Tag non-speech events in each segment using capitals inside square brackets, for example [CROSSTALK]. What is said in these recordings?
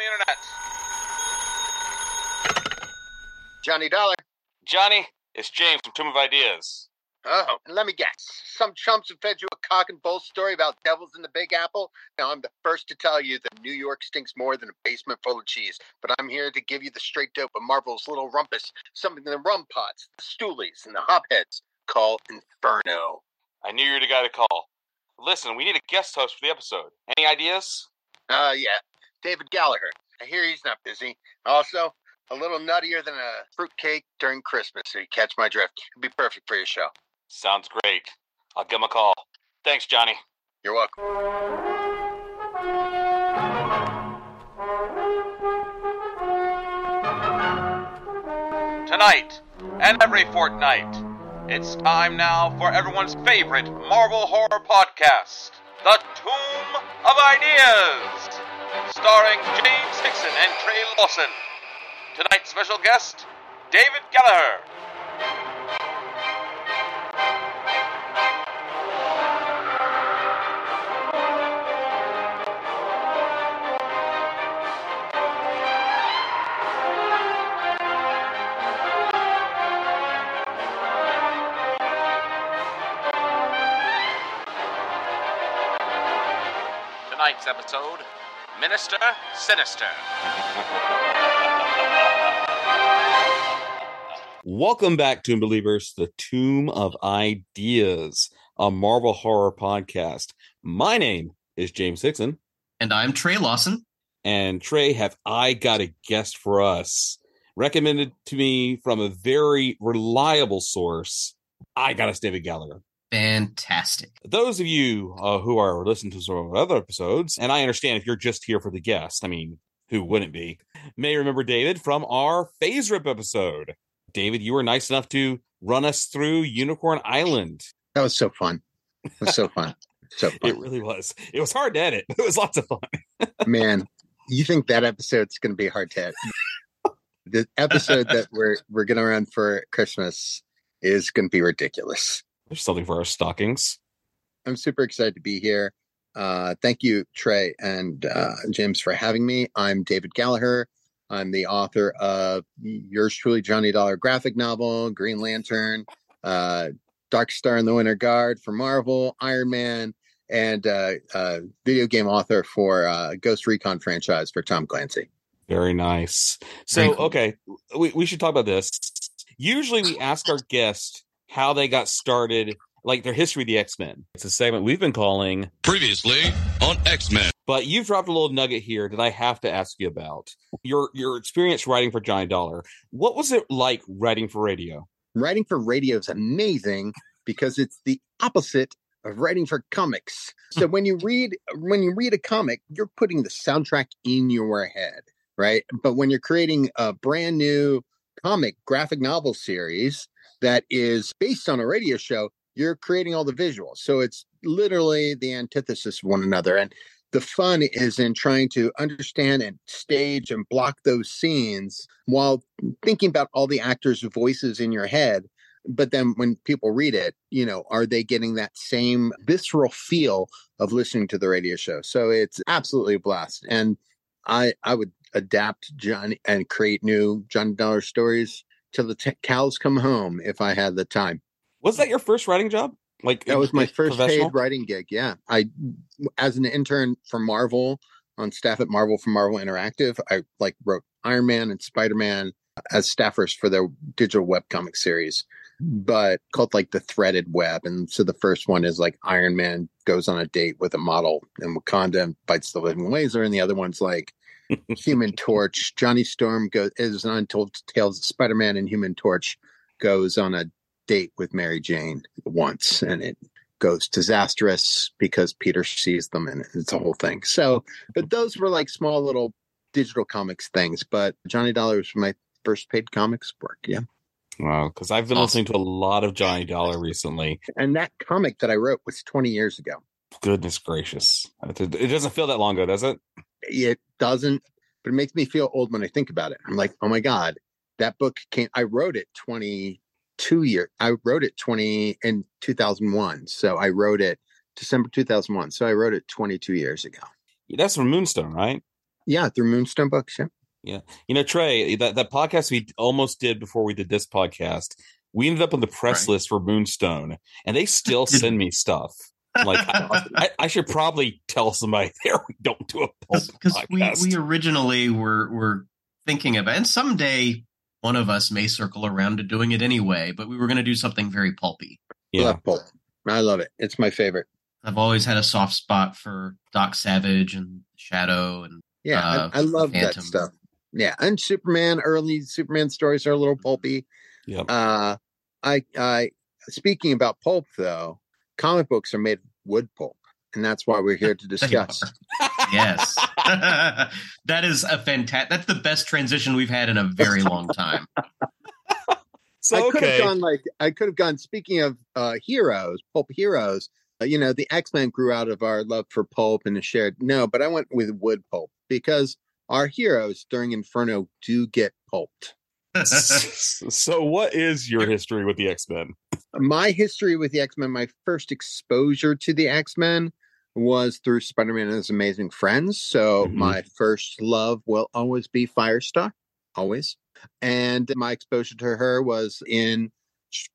the internet. Johnny Dollar. Johnny, it's James from Tomb of Ideas. Oh, and let me guess. Some chumps have fed you a cock and bull story about devils in the Big Apple. Now, I'm the first to tell you that New York stinks more than a basement full of cheese. But I'm here to give you the straight dope of Marvel's little rumpus, something the rum pots, the stoolies, and the hopheads call Inferno. I knew you were the guy to call. Listen, we need a guest host for the episode. Any ideas? Uh, yeah, David Gallaher. I hear he's not busy. Also, a little nuttier than a fruitcake during Christmas, so you catch my drift. It'd be perfect for your show. Sounds great. I'll give him a call. Thanks, Johnny. You're welcome. Tonight, and every fortnight, it's time now for everyone's favorite Marvel horror podcast, The Tomb of Ideas, starring James Hickson and Trey Lawson. Tonight's special guest, David Gallaher. Tonight's episode, Minister Sinister. Welcome back, Tomb Believers, the Tomb of Ideas, a Marvel horror podcast. My name is James Hickson, And I'm Trey Lawson. and Trey, have I got a guest for us? Recommended to me from a very reliable source. I got us David Gallaher. Fantastic. Those of you uh, who are listening to some of our other episodes, and I understand if you're just here for the guest, I mean, who wouldn't be, may remember David from our Phase Rip episode. David, you were nice enough to run us through Unicorn Island. That was so fun. It was so fun. [LAUGHS] So It really was. It was hard to edit. It was lots of fun. [LAUGHS] Man, you think that episode's going to be hard to edit. The episode that we're we're going to run for Christmas is going to be ridiculous. There's something for our stockings. I'm super excited to be here. Uh, thank you, Trey and uh, James, for having me. I'm David Gallaher. I'm the author of yours truly, Johnny Dollar graphic novel, Green Lantern, uh, Dark Star and the Winter Guard for Marvel, Iron Man, and uh, uh, video game author for uh, Ghost Recon franchise for Tom Clancy. Very nice. So, okay, we, we should talk about this. Usually, we ask our guests how they got started, like their history of the X Men. It's a segment we've been calling, Previously on X Men. but you've dropped a little nugget here that I have to ask you about. Your your experience writing for Johnny Dollar. What was it like writing for radio? Writing for radio is amazing because it's the opposite of writing for comics. [LAUGHS] So when you read when you read a comic, you're putting the soundtrack in your head, right? But when you're creating a brand new comic graphic novel series that is based on a radio show, you're creating all the visuals. So it's literally the antithesis of one another. And the fun is in trying to understand and stage and block those scenes while thinking about all the actors' voices in your head. But then when people read it, you know, are they getting that same visceral feel of listening to the radio show? So it's absolutely a blast. And I I would adapt John and create new John Dollar stories till the t- cows come home if I had the time. Was that your first writing job? Like That was my first paid writing gig. Yeah. I, as an intern for Marvel on staff at Marvel for Marvel Interactive, I like wrote Iron Man and Spider Man as staffers for their digital webcomic series, but called like the threaded web. And so the first one is like Iron Man goes on a date with a model in Wakanda and bites the living laser. And the other one's like Human Torch. Johnny Storm goes is an untold tales Spider Man and Human Torch goes on a date with Mary Jane once and it goes disastrous because Peter sees them and it's a whole thing. So, but those were like small little digital comics things. But Johnny Dollar was my first paid comics work. Yeah. Wow, because I've been Awesome. listening to a lot of Johnny Dollar recently. And that comic that I wrote was 20 years ago. Goodness gracious, it it doesn't feel that long ago, does it? It doesn't, but it makes me feel old when I think about it. I'm like, oh my God, that book came, I wrote it 22 years. I wrote it 20 in 2001. So I wrote it December 2001. So I wrote it 22 years ago. That's from Moonstone, right? Yeah, through Moonstone Books. You Yeah. You know, Trey, that, that podcast we almost did before we did this podcast, we ended up on the press Right. list for Moonstone, and they still [LAUGHS] send me stuff. Like, I, I, I should probably tell somebody [LAUGHS] there we don't do a pulp because we, we originally were were thinking about and someday one of us may circle around to doing it anyway but we were going to do something very pulpy yeah. Love Pulp. I love it. It's my favorite. i've always had a soft spot for doc savage and shadow and Yeah, Uh, I, I love that stuff. Yeah, and Superman. Early Superman stories are a little pulpy. yeah Uh, I, I. Speaking about pulp, though, comic books are made of wood pulp, and that's why we're here to [LAUGHS] discuss. yes [LAUGHS] that is a fantastic that's the best transition we've had in a very long time [LAUGHS] So, I could okay. have gone like I could have gone. Speaking of uh, heroes, pulp heroes. Uh, you know, the X Men grew out of our love for pulp and a shared no, but I went with wood pulp because our heroes during Inferno do get pulped. so, what is your history with the X Men? My history with the X Men, my first exposure to the X Men was through Spider Man and His Amazing Friends. So Mhm. my first love will always be Firestar, always. And my exposure to her was in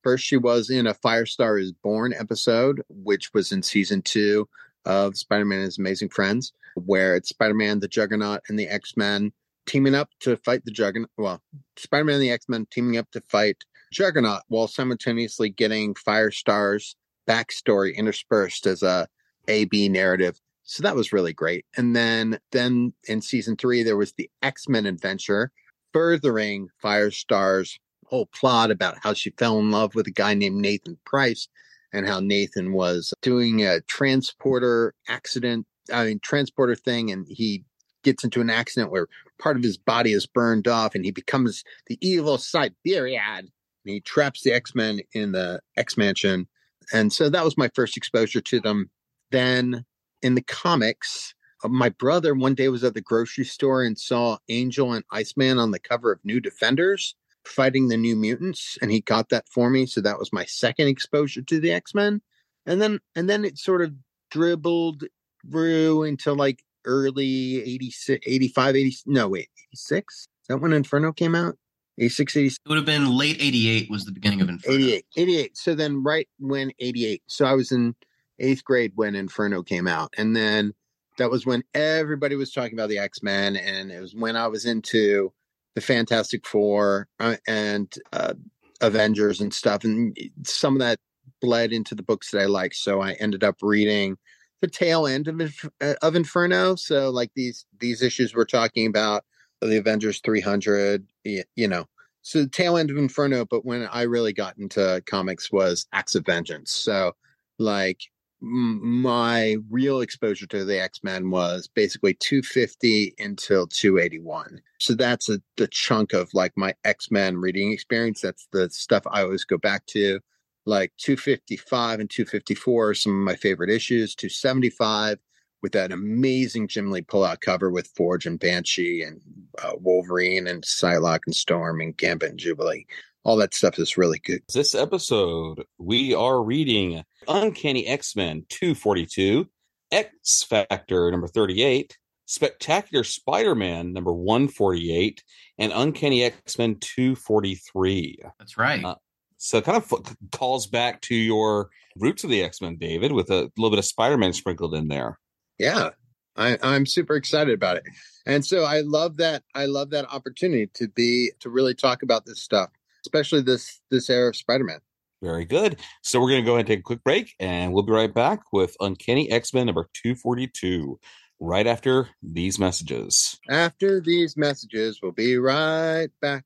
first, she was in a Firestar is Born episode, which was in season two of Spider Man and His Amazing Friends, where it's Spider Man, the Juggernaut, and the X Men teaming up to fight the Juggernaut. Well, Spider Man and the X Men teaming up to fight Juggernaut while simultaneously getting Firestar's backstory interspersed as a A B narrative. So that was really great. And then then in season three there was the X-Men adventure, furthering Firestar's whole plot about how she fell in love with a guy named Nathan Price and how Nathan was doing a transporter accident, I mean transporter thing, and he gets into an accident where part of his body is burned off and he becomes the evil Cyberiad and he traps the X-Men in the X Mansion. And so that was my first exposure to them. Then in the comics, uh, my brother one day was at the grocery store and saw Angel and Iceman on the cover of New Defenders fighting the New Mutants, and he got that for me. So that was my second exposure to the X-Men. And then and then it sort of dribbled through into like early 86, 85, 80, no, wait, 86? Is that when Inferno came out? 86, 86, it would have been late 88 was the beginning of Inferno. 88 88 so then right when 88 so i was in eighth grade when inferno came out. And then that was when everybody was talking about the x-men and it was when i was into the fantastic four uh, and uh, avengers and stuff and some of that bled into the books that i liked. So i ended up reading the tail end of, uh, of inferno. So like these these issues we're talking about the avengers 300 y- you know so the tail end of Inferno, but when I really got into comics was Acts of Vengeance. So like my real exposure to the X-Men was basically 250 until 281. So that's a, the chunk of like my X-Men reading experience. That's the stuff I always go back to. Like 255 and 254 are some of my favorite issues. 275 with that amazing Jim Lee pullout cover with Forge and Banshee and uh, Wolverine and Psylocke and Storm and Gambit and Jubilee. All that stuff is really good. This episode, we are reading Uncanny X Men 242, X Factor number 38, Spectacular Spider Man number 148, and Uncanny X Men 243. That's right. Uh, So it kind of f- calls back to your roots of the X Men, David, with a little bit of Spider Man sprinkled in there. Yeah, I, I'm super excited about it, and so I love that. I love that opportunity to be to really talk about this stuff, especially this this era of Spider-Man. Very good. So we're going to go ahead and take a quick break, and we'll be right back with Uncanny X Men number 242 right after these messages. After these messages, we'll be right back.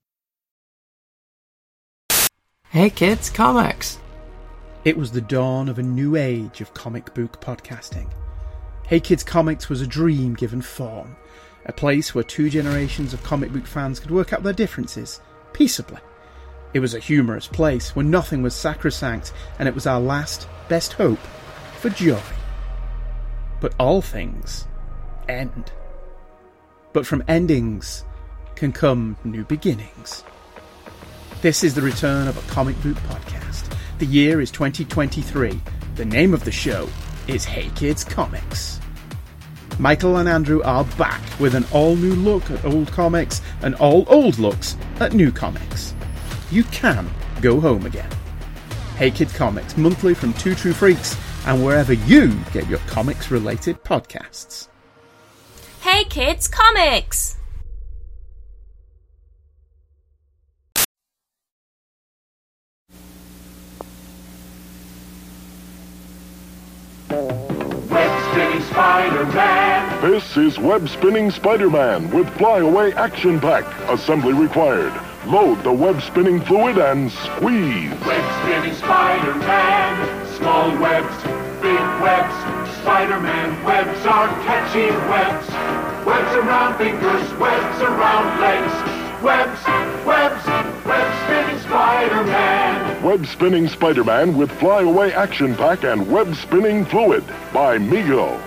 Hey kids, comics! It was the dawn of a new age of comic book podcasting. Hey Kids Comics was a dream given form, a place where two generations of comic book fans could work out their differences peaceably. It was a humorous place where nothing was sacrosanct, and it was our last best hope for joy. But all things end. But from endings can come new beginnings. This is the return of a comic book podcast. The year is 2023. The name of the show is Hey Kids Comics. Michael and Andrew are back with an all new look at old comics and all old looks at new comics. You can go home again. Hey Kid Comics, monthly from Two True Freaks, and wherever you get your comics related podcasts. Hey Kids Comics! Oh. Spider-Man. This is Web Spinning Spider-Man with Flyaway Action Pack. Assembly required. Load the web spinning fluid and squeeze. Web spinning Spider-Man. Small webs, big webs. Spider-Man webs are catching webs. Webs around fingers, webs around legs. Webs, webs, web spinning Spider-Man. Web Spinning Spider-Man with Flyaway Action Pack and Web Spinning Fluid by Mego.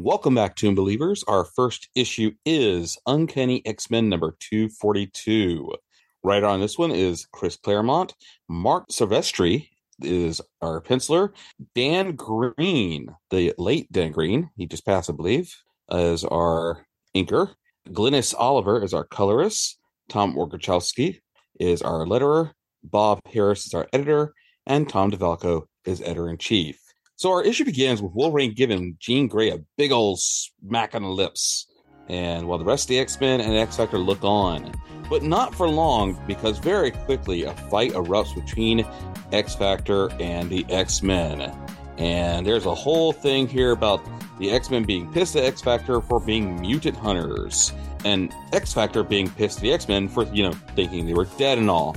Welcome back, Tomb Believers. Our first issue is Uncanny X Men number 242. Writer on this one is Chris Claremont. Marc Silvestri is our penciler. Dan Green, the late Dan Green, he just passed, I believe, is our inker. Glynis Oliver is our colorist. Tom Orzechowski is our letterer. Bob Harras is our editor. And Tom DeFalco is editor in chief. So our issue begins with Wolverine giving Jean Grey a big old smack on the lips. And while the rest of the X Men and X Factor look on. But not for long, because very quickly a fight erupts between X Factor and the X Men. And there's a whole thing here about the X Men being pissed at X Factor for being mutant hunters, and X Factor being pissed at the X Men for, you know, thinking they were dead and all.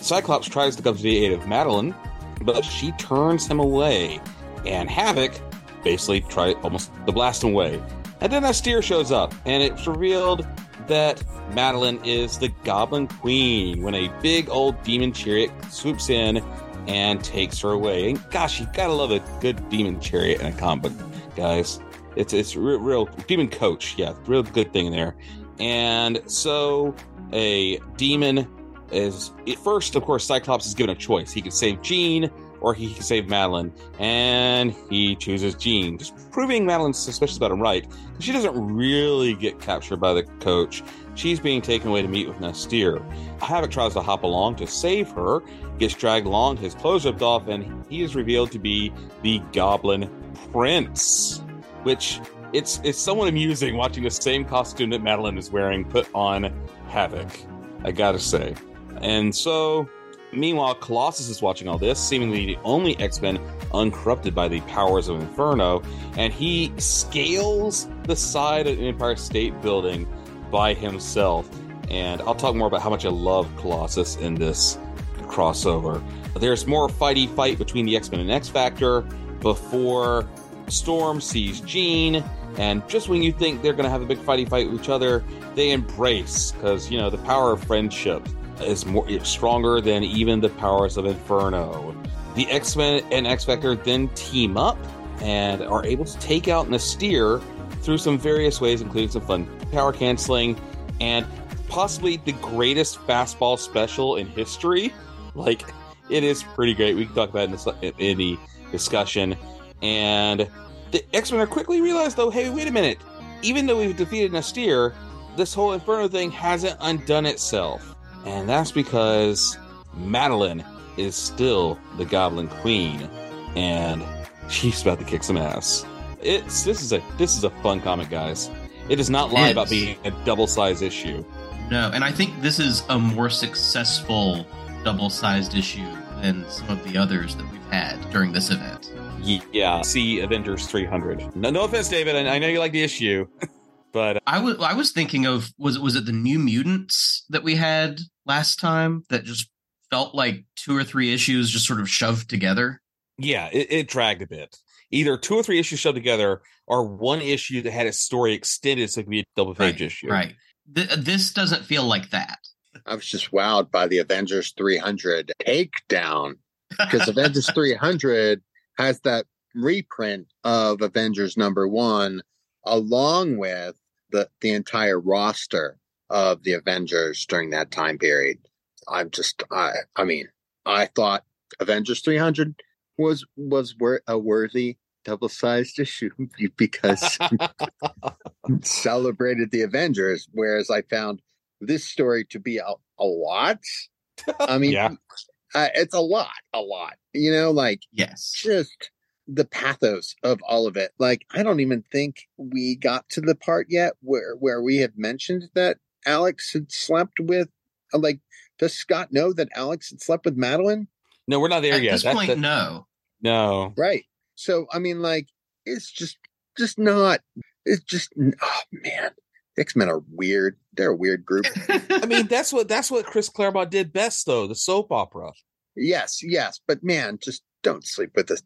Cyclops tries to come to the aid of Madelyne, but she turns him away and Havoc basically try almost to blast him away. And then Astir shows up, and it's revealed that Madelyne is the Goblin Queen when a big old demon chariot swoops in and takes her away. And gosh, you gotta love a good demon chariot in a comic guys. It's it's real, real demon coach, yeah, real good thing there. And so a demon is first, of course, Cyclops is given a choice. He can save Jean or he can save Madelyne, and he chooses Jean, just proving Madelyne's suspicious about him right. She doesn't really get captured by the coach. She's being taken away to meet with N'astirh. Havoc tries to hop along to save her, gets dragged along, his clothes ripped off, and he is revealed to be the Goblin Prince, which it's it's somewhat amusing watching the same costume that Madelyne is wearing put on Havoc. I gotta say, and so Meanwhile, Colossus is watching all this, seemingly the only X Men uncorrupted by the powers of Inferno, and he scales the side of the Empire State Building by himself. And I'll talk more about how much I love Colossus in this crossover. There's more fighty fight between the X Men and X Factor before Storm sees Jean, and just when you think they're going to have a big fighty fight with each other, they embrace because you know the power of friendship is more stronger than even the powers of Inferno. The X Men and X Factor then team up and are able to take out N'astirh through some various ways, including some fun power canceling and possibly the greatest fastball special in history. Like, it is pretty great. We can talk about it in the discussion. And the X Men are quickly realized, though, hey, wait a minute. Even though we've defeated N'astirh, this whole Inferno thing hasn't undone itself. And that's because Madelyne is still the Goblin Queen, and she's about to kick some ass. It's this is a this is a fun comic, guys. It does not lie about being a double size issue. No, and I think this is a more successful double-sized issue than some of the others that we've had during this event. Yeah, see Avengers 300. No, no offense, David. I, I know you like the issue, [LAUGHS] but uh, I was I was thinking of was was it the New Mutants that we had last time that just felt like two or three issues just sort of shoved together. yeah, it, it dragged a bit. Either two or three issues shoved together, or one issue that had its story extended so it could be a double page issue. Right. Th- this doesn't feel like that. I was just wowed by the Avengers 300 takedown [LAUGHS] because Avengers 300 has that reprint of Avengers number one, along with the the entire roster of the Avengers during that time period. I'm just, I, I mean, I thought Avengers 300 was was wor- a worthy double-sized issue [LAUGHS] because [LAUGHS] celebrated the Avengers, whereas I found this story to be a, a lot. I mean, Yeah. uh, it's a lot, a lot. You know, like Yes. just the pathos of all of it. Like, I don't even think we got to the part yet where where we had mentioned that Alex had slept with. Like, does Scott know that Alex had slept with Madelyne? No, we're not there At yet. this That- point, that- no. no. Right. So, I mean, like, it's just just not. It's just oh man, X Men are weird. They're a weird group. [LAUGHS] I mean, that's what that's what Chris Claremont did best, though. The soap opera. yes, yes, but man, just don't sleep with this.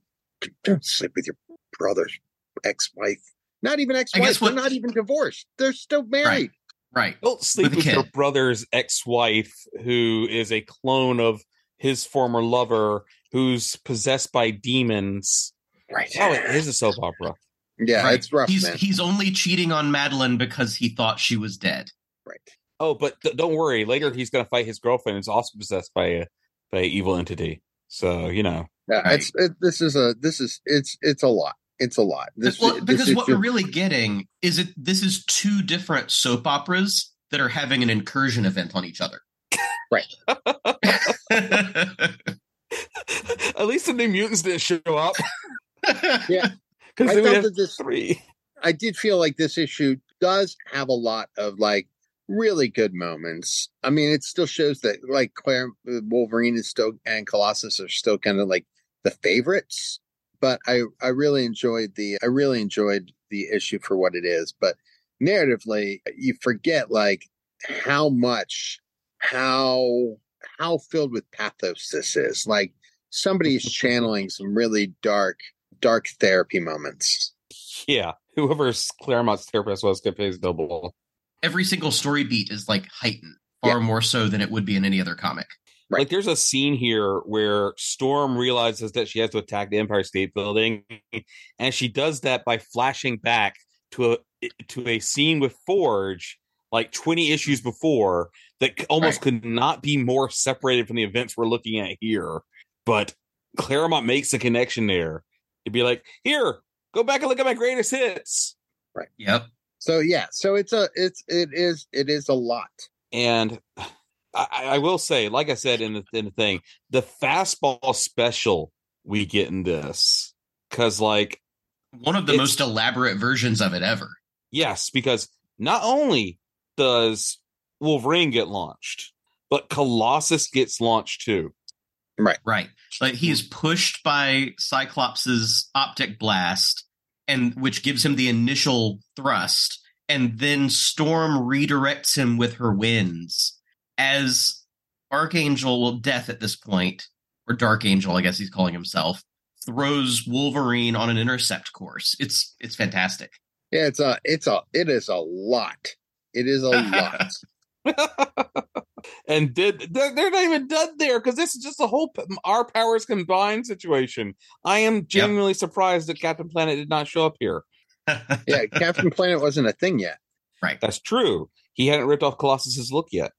Don't sleep with your brother's ex-wife. Not even ex-wife. guess what- They're not even divorced. They're still married. Right. Don't sleep With with, your brother's ex-wife, who is a clone of his former lover, who's possessed by demons. Right. Oh, it is a soap opera. Yeah, right. it's rough, he's man. he's only cheating on Madelyne because he thought she was dead. right. Oh, but th- don't worry. Later, he's going to fight his girlfriend, who's also possessed by a by an evil entity. So you know, Yeah, it's it, this is a this is it's it's a lot. It's a lot. This, well, this because is what we're really getting is it this is two different soap operas that are having an incursion event on each other. Right. [LAUGHS] at least the New Mutants didn't show up. Yeah. [LAUGHS] because I then we felt have this three. I did feel like this issue does have a lot of like really good moments. I mean, it still shows that like Claire, uh, Wolverine is still and Colossus are still kind of like the favorites. But I I really enjoyed the I really enjoyed the issue for what it is. But narratively, you forget like how much how how filled with pathos this is. Like somebody is channeling some really dark dark therapy moments. Yeah, whoever's Claremont's therapist was could play double. Every single story beat is like heightened far more so than it would be in any other comic. Right. Like there's a scene here where Storm realizes that she has to attack the Empire State Building, and she does that by flashing back to a to a scene with Forge like 20 issues before that c- almost could not be more separated from the events we're looking at here. But Claremont makes a connection there. It'd be like, here, go back and look at my greatest hits. Right. Yep. So yeah, so it's a it's it is it is a lot. And [SIGHS] I, I will say, like I said in the, in the thing, the fastball special we get in this, because like One of the most elaborate versions of it ever. yes, because not only does Wolverine get launched, but Colossus gets launched too. Right. Right. Like he is pushed by Cyclops's optic blast and which gives him the initial thrust and then Storm redirects him with her winds as Archangel, well Death at this point, or Dark Angel, I guess he's calling himself, throws Wolverine on an intercept course. It's it's fantastic. Yeah, it's a it's a it is a lot. It is a [LAUGHS] lot. [LAUGHS] and did they're, they're not even done there because this is just a whole our powers combined situation. I am genuinely surprised that Captain Planet did not show up here. [LAUGHS] yeah, Captain Planet wasn't a thing yet. Right. That's true. He hadn't ripped off Colossus's look yet.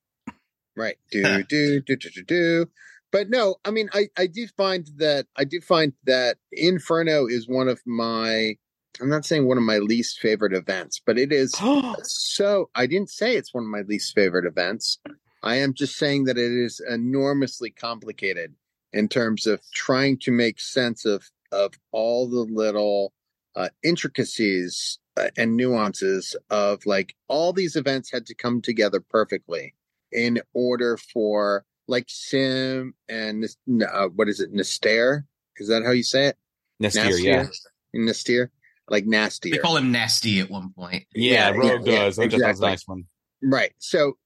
Right. [LAUGHS] Do do do do do do. But no, I mean I I do find that I do find that Inferno is one of my I'm not saying one of my least favorite events, but it is [GASPS] so I didn't say it's one of my least favorite events. I am just saying that it is enormously complicated in terms of trying to make sense of of all the little uh, intricacies uh, and nuances of like all these events had to come together perfectly in order for like S'ym and uh, what is it, Nistair? Is that how you say it? Nestir, yeah. Nistair, like nasty. They call him nasty at one point. Yeah, Yeah, Rogue yeah, does. I think that's a nice one. Right. So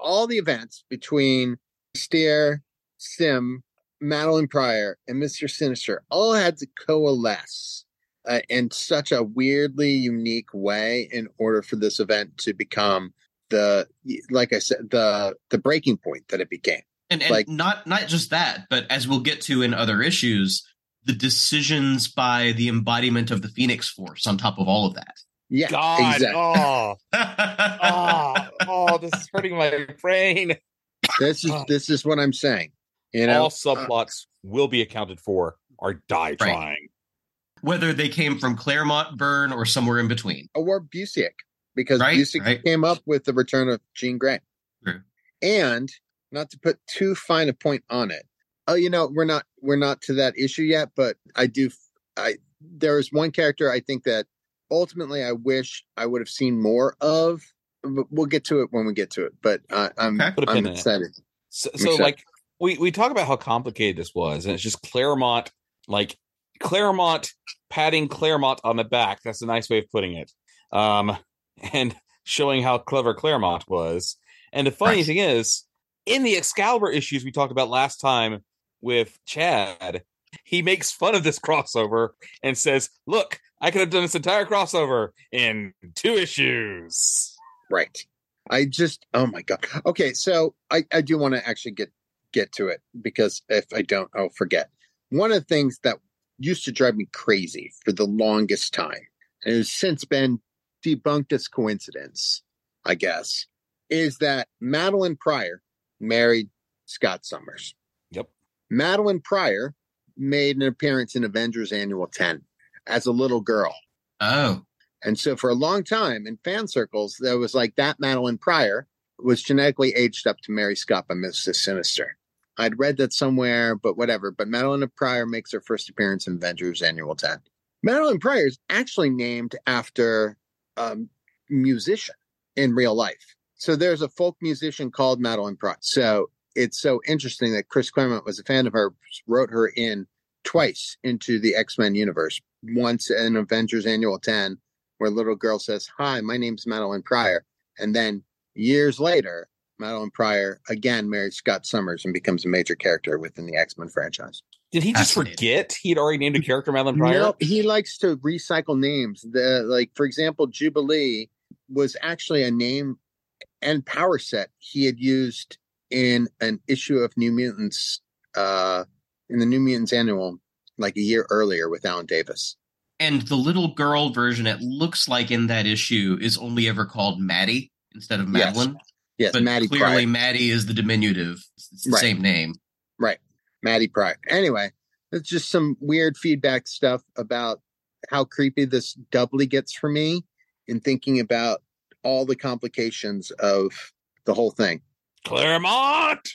all the events between Steer, S'ym, Madeline Pryor, and Mr. Sinister all had to coalesce uh, in such a weirdly unique way in order for this event to become the like I said the the breaking point that it became. And, and Like- not not just that, but as we'll get to in other issues, the decisions by the embodiment of the Phoenix Force on top of all of that. Yeah, God, exactly. oh, [LAUGHS] oh, oh, this is hurting my brain. This is oh. this is what I'm saying. You know, All subplots will be accounted for or die Right. trying. Whether they came from Claremont, Byrne, or somewhere in between. or Busiek because Right, Busiek right. came up with the return of Jean Grey. True. And not to put too fine a point on it. Oh, you know, we're not we're not to that issue yet, but I do I there is one character I think that ultimately I wish I would have seen more of. But we'll get to it when we get to it. But uh, I'm Okay. Put a I'm pin in it. excited. So, so excited. like we we talk about how complicated this was, and it's just Claremont, like Claremont patting Claremont on the back. That's a nice way of putting it. Um, [LAUGHS] and showing how clever Claremont was. And the funny Right. thing is, in the Excalibur issues we talked about last time with Chad, he makes fun of this crossover and says, "Look, I could have done this entire crossover in two issues." Right. I just oh my god. Okay, so I I do want to actually get get to it because if I don't, I'll forget. One of the things that used to drive me crazy for the longest time, and has since been debunked as coincidence, I guess, is that Madelyne Pryor married Scott Summers. Madelyne Pryor made an appearance in Avengers Annual 10 as a little girl. Oh, And so for a long time in fan circles, there was like that Madelyne Pryor was genetically aged up to Mary Scott by Mrs. Sinister. I'd read that somewhere, but whatever. But Madelyne Pryor makes her first appearance in Avengers Annual 10. Madelyne Pryor is actually named after a musician in real life. So there's a folk musician called Madeline Pryor. So it's so interesting that Chris Claremont was a fan of her, wrote her in twice into the X Men universe. Once in Avengers Annual 10, where little girl says, Hi, my name's Madelyne Pryor. And then years later, Madelyne Pryor again marries Scott Summers and becomes a major character within the X Men franchise. Did he just forget he'd already named a character Madelyne Pryor? No, he likes to recycle names. The like, for example, Jubilee was actually a name and power set he had used in an issue of New Mutants, uh, in the New Mutants annual, like a year earlier with Alan Davis. and the little girl version, it looks like in that issue, is only ever called Maddie instead of Yes. Madelyne. Yes, but Maddie clearly, Pryor. Maddie is the diminutive. It's the Right. same name. Right. Maddie Pryor. Anyway, it's just some weird feedback stuff about how creepy this doubly gets for me in thinking about all the complications of the whole thing. Claremont.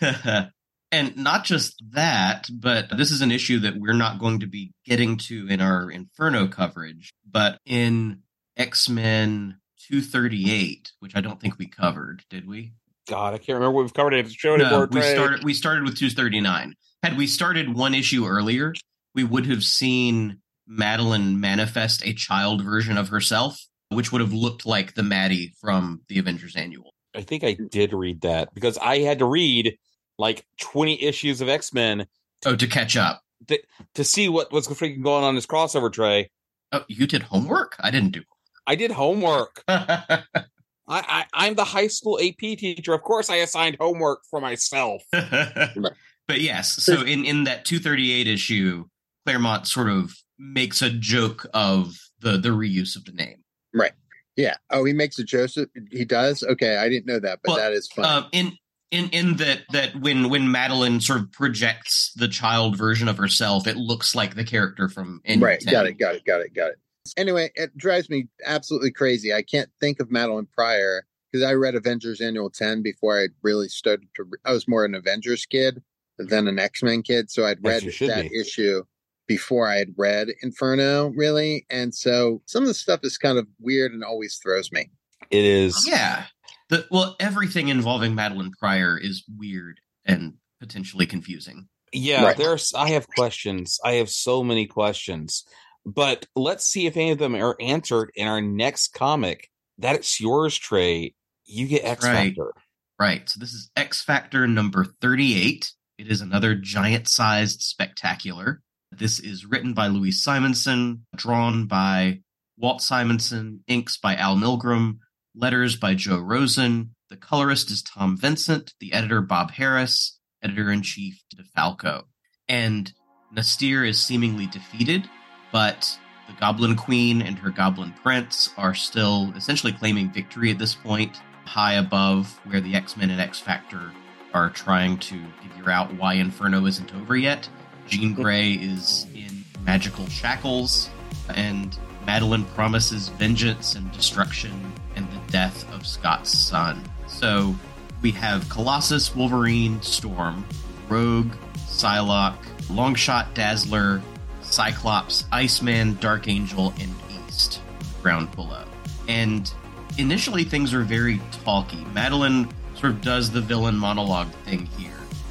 [LAUGHS] and not just that, but this is an issue that we're not going to be getting to in our Inferno coverage, but in X Men 238, which I don't think we covered, did we? God, I can't remember what we've covered it. Show No, anymore. we started. We started with 239. Had we started one issue earlier, we would have seen Madelyne manifest a child version of herself, which would have looked like the Maddie from the Avengers Annual. I think I did read that because I had to read like 20 issues of X Men Oh, to catch up. to, to see what what's freaking going on in this crossover Trey. Oh, you did homework? I didn't do. I did homework. [LAUGHS] I, I I'm the high school AP teacher. Of course, I assigned homework for myself. [LAUGHS] but yes, so in in that 238 issue, Claremont sort of makes a joke of the the reuse of the name. Right. Yeah. Oh, he makes a Joseph. He does. Okay, I didn't know that, but Well, that is fun. Um, in in in that that when when Madelyne sort of projects the child version of herself, it looks like the character from Annual right. 10. Got it. Got it. Got it. Got it. Anyway, it drives me absolutely crazy. I can't think of Madelyne Pryor because I read Avengers Annual 10 before I really started to. I was more an Avengers kid than an X Men kid. So I'd read you that be. issue before I had read Inferno, really. And so some of the stuff is kind of weird and always throws me. It is. Yeah. The, well, everything involving Madelyne Pryor is weird and potentially confusing. Yeah, Right. there's I have questions. I have so many questions. But let's see if any of them are answered in our next comic. That's yours, Trey. You get X Right. Factor. Right. So this is X Factor number 38. It is another giant sized spectacular. This is written by Louise Simonson, drawn by Walt Simonson, inks by Al Milgrom, letters by Joe Rosen. The colorist is Tom Vincent, the editor Bob Harras, editor in chief DeFalco. And N'astirh is seemingly defeated, but the Goblin Queen and her Goblin Prince are still essentially claiming victory at this point, high above where the X Men and X Factor are trying to figure out why Inferno isn't over yet. Jean Grey is in magical shackles, and Madelyne promises vengeance and destruction and the death of Scott's son. So we have Colossus, Wolverine, Storm, Rogue, Psylocke, Longshot, Dazzler, Cyclops, Iceman, Dark Angel, and Beast ground below. And initially things are very talky. Madeline sort of does the villain monologue thing here,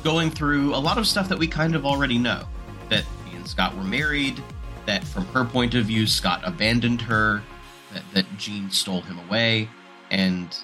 going through a lot of stuff that we kind of already know. That he and Scott were married, that from her point of view, Scott abandoned her, that, that Jean stole him away, and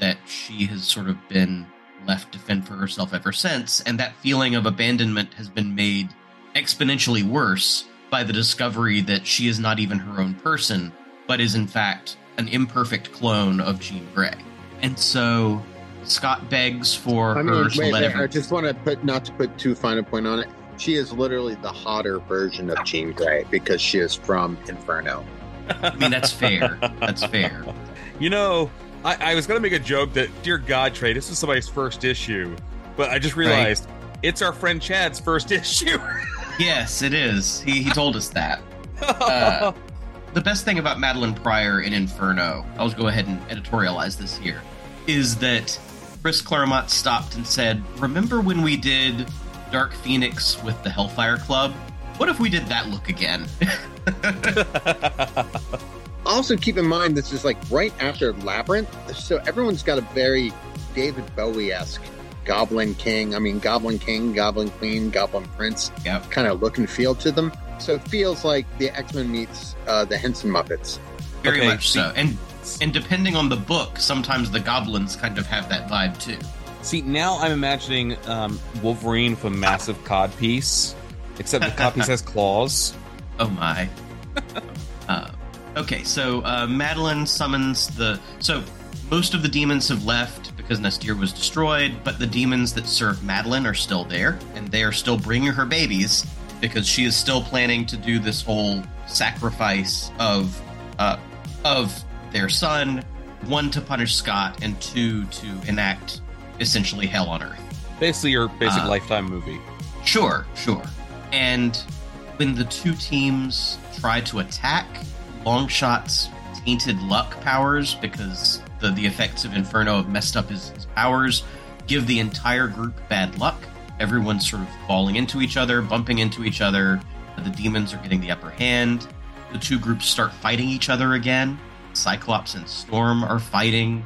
that she has sort of been left to fend for herself ever since. And that feeling of abandonment has been made exponentially worse by the discovery that she is not even her own person, but is in fact an imperfect clone of Jean Grey. And so Scott begs for I her mean, to wait, let wait, every- I just want to put not to put too fine a point on it. She is literally the hotter version of Jean Grey because she is from Inferno. I mean, that's fair. That's fair. You know, I, I was going to make a joke that, dear God, Trey, this is somebody's first issue, but I just realized it's our friend Chad's first [LAUGHS] issue. Yes, it is. He, he told us that. Uh, [LAUGHS] the best thing about Madelyne Pryor in Inferno, I'll just go ahead and editorialize this here, is that Chris Claremont stopped and said, Remember when we did Dark Phoenix with the Hellfire Club? What if we did that look again? [LAUGHS] Also, keep in mind this is like right after Labyrinth, so everyone's got a very David Bowie esque Goblin King. I mean, Goblin King, Goblin Queen, Goblin Prince yep. kind of look and feel to them. So it feels like the X Men meets uh, the Henson Muppets. Very Okay, much so. And and depending on the book, sometimes the goblins kind of have that vibe too. See, now I'm imagining um, Wolverine from Massive Cod Piece, except the cod piece has [LAUGHS] claws. Oh my. uh, okay, so uh, Madelyne summons the. So most of the demons have left because N'astirh was destroyed, but the demons that serve Madeline are still there, and they are still bringing her babies because she is still planning to do this whole sacrifice of uh, of their son, one to punish Scott, and two to enact essentially hell on Earth. Basically, your basic Uh, lifetime movie. Sure, sure. And when the two teams try to attack, Longshot's tainted luck powers, because the, the effects of Inferno have messed up his, his powers, give the entire group bad luck. Everyone's sort of falling into each other, bumping into each other. The demons are getting the upper hand. The two groups start fighting each other again. Cyclops and Storm are fighting.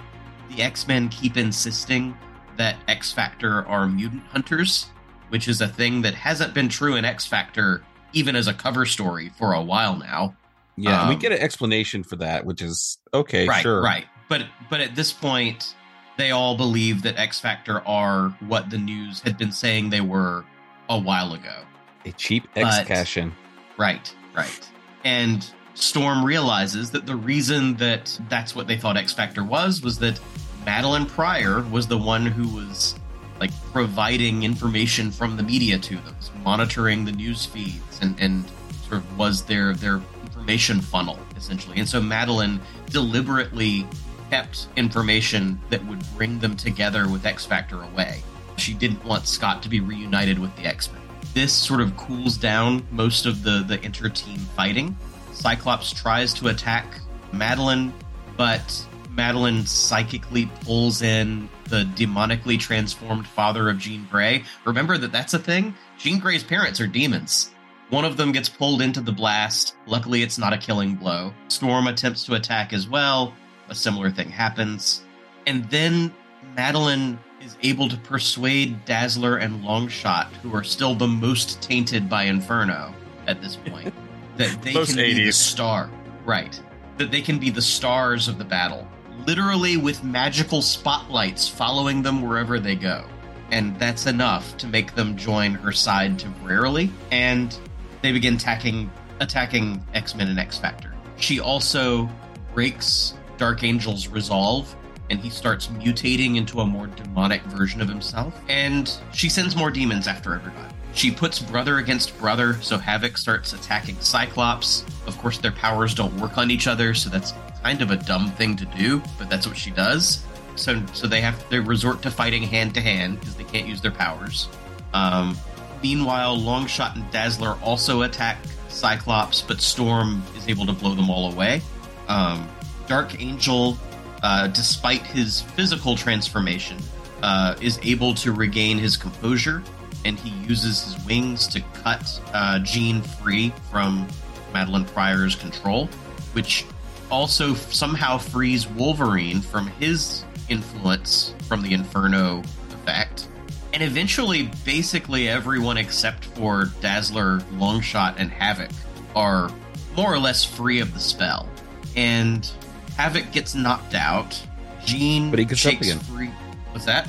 The X Men keep insisting that X Factor are mutant hunters, which is a thing that hasn't been true in X Factor even as a cover story for a while now. Yeah, and we um, get an explanation for that, which is okay, right, sure. right. But but at this point, they all believe that X Factor are what the news had been saying they were a while ago. A cheap X cash in. Right, right. And Storm realizes that the reason that that's what they thought X Factor was was that Madelyne Pryor was the one who was like providing information from the media to them, was monitoring the news feeds and, and sort of was their their information funnel essentially. And so Madelyne deliberately kept information that would bring them together with X Factor away. She didn't want Scott to be reunited with the X Men. This sort of cools down most of the the inter team fighting. Cyclops tries to attack Madelyne, but Madelyne psychically pulls in the demonically transformed father of Jean Grey. Remember that that's a thing? Jean Grey's parents are demons. One of them gets pulled into the blast. Luckily, it's not a killing blow. Storm attempts to attack as well. A similar thing happens. And then Madelyne is able to persuade Dazzler and Longshot, who are still the most tainted by Inferno at this point, [LAUGHS] that they can be the star. Right. That they can be the stars of the battle. Literally with magical spotlights following them wherever they go. And that's enough to make them join her side temporarily. And they begin attacking attacking X-Men and X-Factor. She also breaks Dark Angel's resolve and he starts mutating into a more demonic version of himself. And she sends more demons after everybody. She puts brother against brother, so Havoc starts attacking Cyclops. Of course, their powers don't work on each other, so that's kind of a dumb thing to do, but that's what she does. So, so they have to resort to fighting hand to hand because they can't use their powers. Um, Meanwhile, Longshot and Dazzler also attack Cyclops, but Storm is able to blow them all away. Um, Dark Angel, uh, despite his physical transformation, uh, is able to regain his composure, and he uses his wings to cut uh, Jean free from Madelyne Pryor's control, which also f- somehow frees Wolverine from his influence from the Inferno effect. And eventually, basically everyone except for Dazzler, Longshot, and Havok are more or less free of the spell. And Havok gets knocked out. Jean But he gets up again. free. What's that?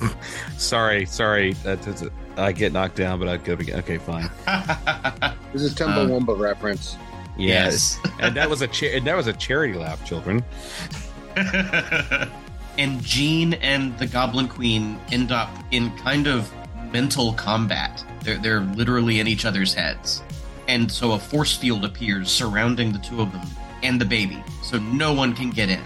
[LAUGHS] Sorry, sorry. That, that's I get knocked down, but I go again. Okay, fine. [LAUGHS] This is Chumbawamba uh, reference. Yes, [LAUGHS] and that was a cha- and that was a charity laugh, children. [LAUGHS] and Jean and the Goblin Queen end up in kind of mental combat. They're, they're literally in each other's heads. And so a force field appears surrounding the two of them and the baby, so no one can get in.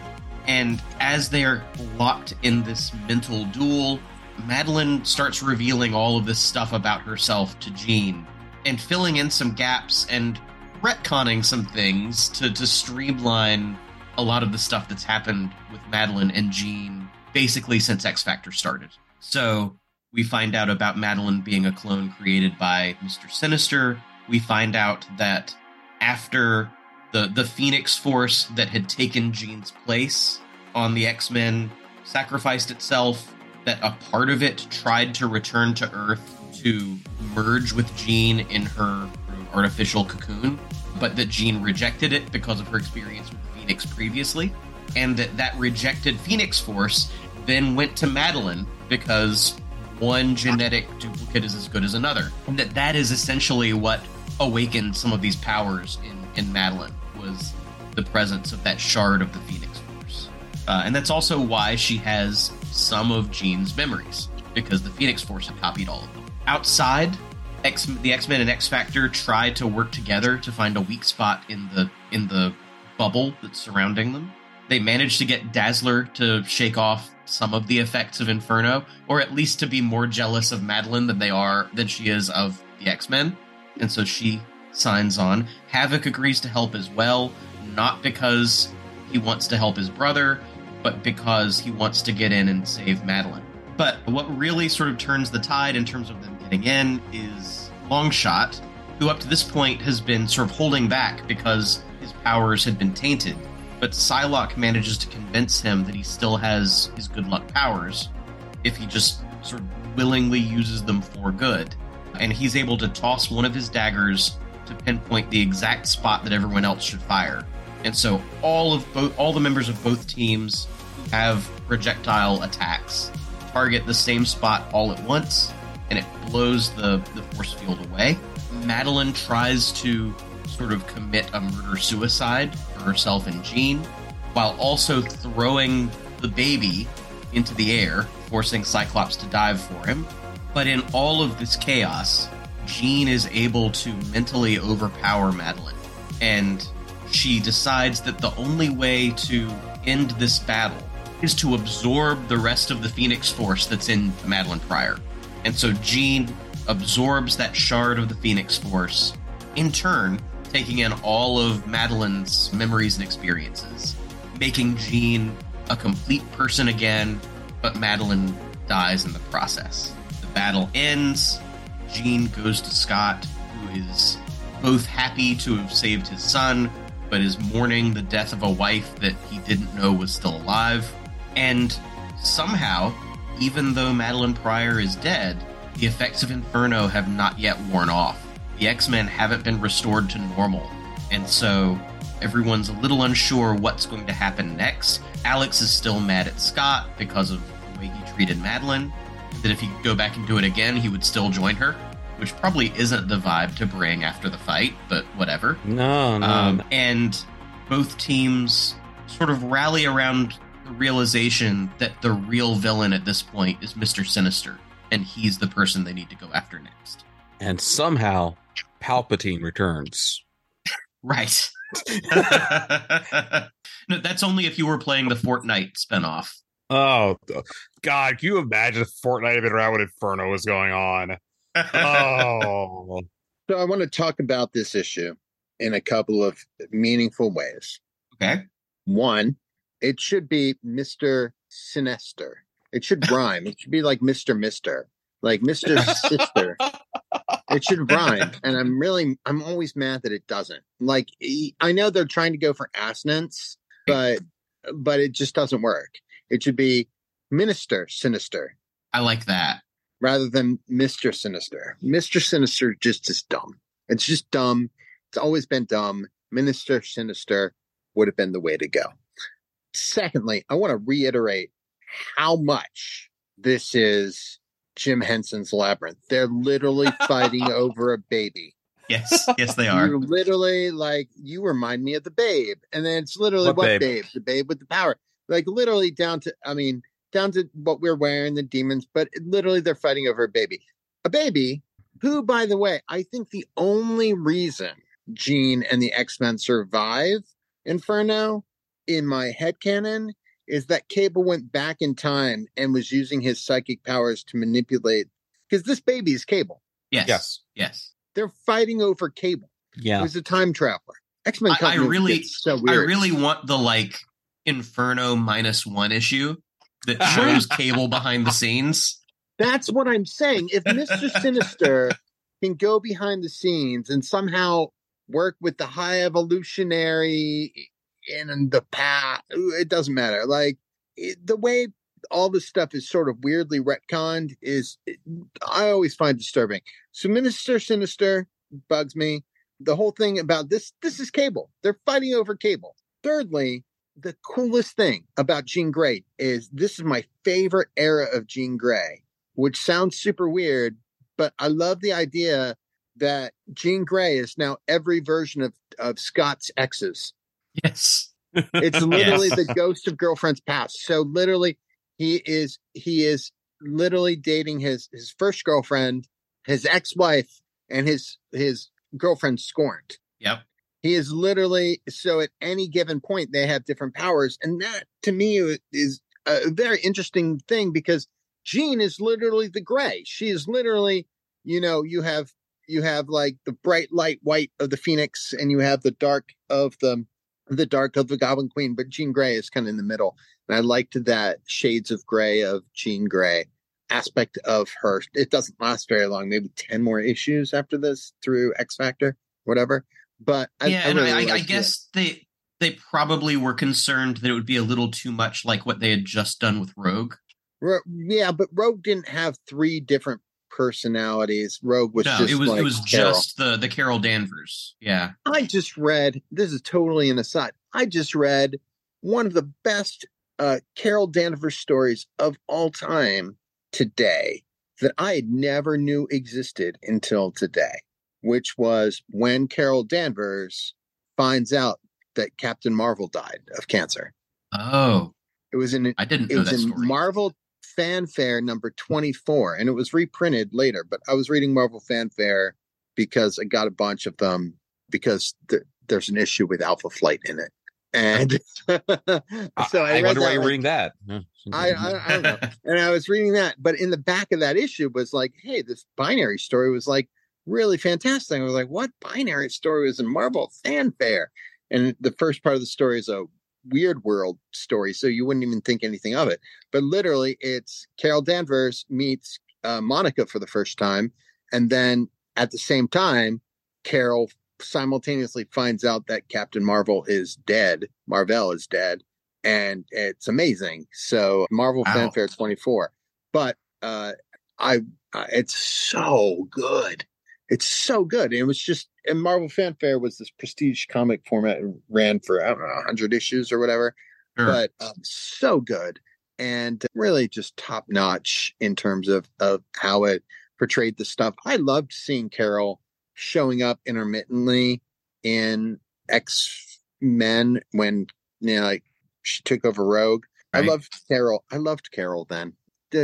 And as they're locked in this mental duel, Madelyne starts revealing all of this stuff about herself to Jean and filling in some gaps and retconning some things to, to streamline a lot of the stuff that's happened with Madelyne and Jean basically since X Factor started. So we find out about Madelyne being a clone created by Mr. Sinister. We find out that after the the Phoenix Force that had taken Jean's place on the X-Men sacrificed itself, that a part of it tried to return to Earth to merge with Jean in her artificial cocoon, but that Jean rejected it because of her experience with Phoenix previously, and that that rejected Phoenix Force then went to Madelyne because one genetic duplicate is as good as another, and that that is essentially what awakened some of these powers in in Madelyne was the presence of that shard of the Phoenix Force, uh, and that's also why she has some of Jean's memories because the Phoenix Force had copied all of them. Outside, X, the X Men and X Factor try to work together to find a weak spot in the in the bubble that's surrounding them. They manage to get Dazzler to shake off some of the effects of Inferno, or at least to be more jealous of Madelyne than they are than she is of the X Men, and so she signs on. Havok agrees to help as well, not because he wants to help his brother, but because he wants to get in and save Madelyne. But what really sort of turns the tide in terms of them getting in is Longshot, who up to this point has been sort of holding back because his powers had been tainted. But Psylocke manages to convince him that he still has his good luck powers if he just sort of willingly uses them for good. And he's able to toss one of his daggers to pinpoint the exact spot that everyone else should fire. And so all of both all the members of both teams have projectile attacks target the same spot all at once, and it blows the, the force field away. Madelyne tries to sort of commit a murder suicide for herself and Jean, while also throwing the baby into the air, forcing Cyclops to dive for him. But in all of this chaos, Jean is able to mentally overpower Madelyne, and she decides that the only way to end this battle is to absorb the rest of the Phoenix Force that's in Madelyne Pryor. And so Jean absorbs that shard of the Phoenix Force, in turn, taking in all of Madelyne's memories and experiences, making Jean a complete person again, but Madelyne dies in the process. The battle ends. Jean goes to Scott, who is both happy to have saved his son, but is mourning the death of a wife that he didn't know was still alive. And somehow, even though Madelyne Pryor is dead, the effects of Inferno have not yet worn off. The X Men haven't been restored to normal. And so everyone's a little unsure what's going to happen next. Alex is still mad at Scott because of the way he treated Madelyne. That if he could go back and do it again, he would still join her, which probably isn't the vibe to bring after the fight, but whatever. No, no. Um, and both teams sort of rally around the realization that the real villain at this point is Mr. Sinister, and he's the person they need to go after next. and somehow Palpatine returns. [LAUGHS] Right. [LAUGHS] no, that's only if you were playing the Fortnite spinoff. Oh God! Can you imagine if Fortnite had been around when Inferno was going on? Oh, So I want to talk about this issue in a couple of meaningful ways. Okay. One, it should be Mr. Sinister. It should [LAUGHS] rhyme. It should be like Mr. Mister, like Mr. Sister. It should rhyme. And I'm really, I'm always mad that it doesn't. Like, I know they're trying to go for assonance, but, but it just doesn't work. It should be Minister Sinister I like that. Rather than Mr. Sinister. Mr. Sinister just is dumb. It's just dumb. It's always been dumb. Minister Sinister would have been the way to go. Secondly, I want to reiterate how much this is Jim Henson's Labyrinth. They're literally [LAUGHS] fighting over a baby. Yes, yes, they [LAUGHS] are. You're literally like, you remind me of the babe. And then it's literally What what, babe? babe? The babe with the power. Like literally down to, I mean, down to what we're wearing, the demons, but literally they're fighting over a baby. A baby who, by the way, I think the only reason Jean and the X-Men survive Inferno in my head canon is that Cable went back in time and was using his psychic powers to manipulate because this baby is Cable. Yes. Yes. Yes. They're fighting over Cable. yeah. Who's a time traveler. X Men I- I really- gets so I really want the like Inferno minus one issue that [LAUGHS] shows Cable behind the scenes. That's what I'm saying. If Mister Sinister can go behind the scenes and somehow work with the high evolutionary in the past, it doesn't matter. Like it, the way all this stuff is sort of weirdly retconned is I always find disturbing. So Minister Sinister bugs me. The whole thing about this this is Cable. They're fighting over Cable. Thirdly, the coolest thing about Jean Grey is this is my favorite era of Jean Grey, which sounds super weird, but I love the idea that Jean Grey is now every version of, of Scott's exes. Yes. It's [LAUGHS] literally Yes. the ghost of girlfriend's past. So literally, he is he is literally dating his his first girlfriend, his ex wife, and his his girlfriend scorned. Yep. He is literally so at any given point they have different powers, and that to me is a very interesting thing because Jean is literally the gray. She is literally, you know, you have you have like the bright light white of the phoenix, and you have the dark of the the dark of the Goblin Queen, but Jean Grey is kind of in the middle. And I liked that shades of gray of Jean Grey aspect of her. It doesn't last very long, maybe 10 more issues after this through X Factor, whatever. But I, yeah, I and really I, I, liked it. guess they they probably were concerned that it would be a little too much like what they had just done with Rogue. Ro- yeah, but Rogue didn't have three different personalities. Rogue was no, just it was like it was Carol. just the the Carol Danvers. Yeah. I just read this is totally an aside. I just read one of the best uh, Carol Danvers stories of all time today that I had never knew existed until today, which was when Carol Danvers finds out that Captain Marvel died of cancer. Oh, It was in I didn't it know was in story. Marvel Fanfare number 24, and it was reprinted later. But I was reading Marvel Fanfare because I got a bunch of them because th- there's an issue with Alpha Flight in it. And [LAUGHS] [LAUGHS] so I, I, wonder why you're like, reading that. I, I, I don't know. and I was reading that, but in the back of that issue was like, hey, this binary story was like really fantastic. I was like, what binary story was in Marvel Fanfare? And the first part of the story is a weird world story, so you wouldn't even think anything of it. But literally, it's Carol Danvers meets uh, Monica for the first time, and then at the same time, Carol simultaneously finds out that Captain Marvel is dead. Marvel is dead, and it's amazing. So Marvel Wow. Fanfare 24. But uh I uh, it's so good. It's so good. It was just and Marvel Fanfare was this prestige comic format and ran for I don't know 100 issues or whatever. Sure. But um, so good and really just top notch in terms of of how it portrayed the stuff. I loved seeing Carol showing up intermittently in X Men when you know like she took over Rogue. I loved Carol. I loved Carol then.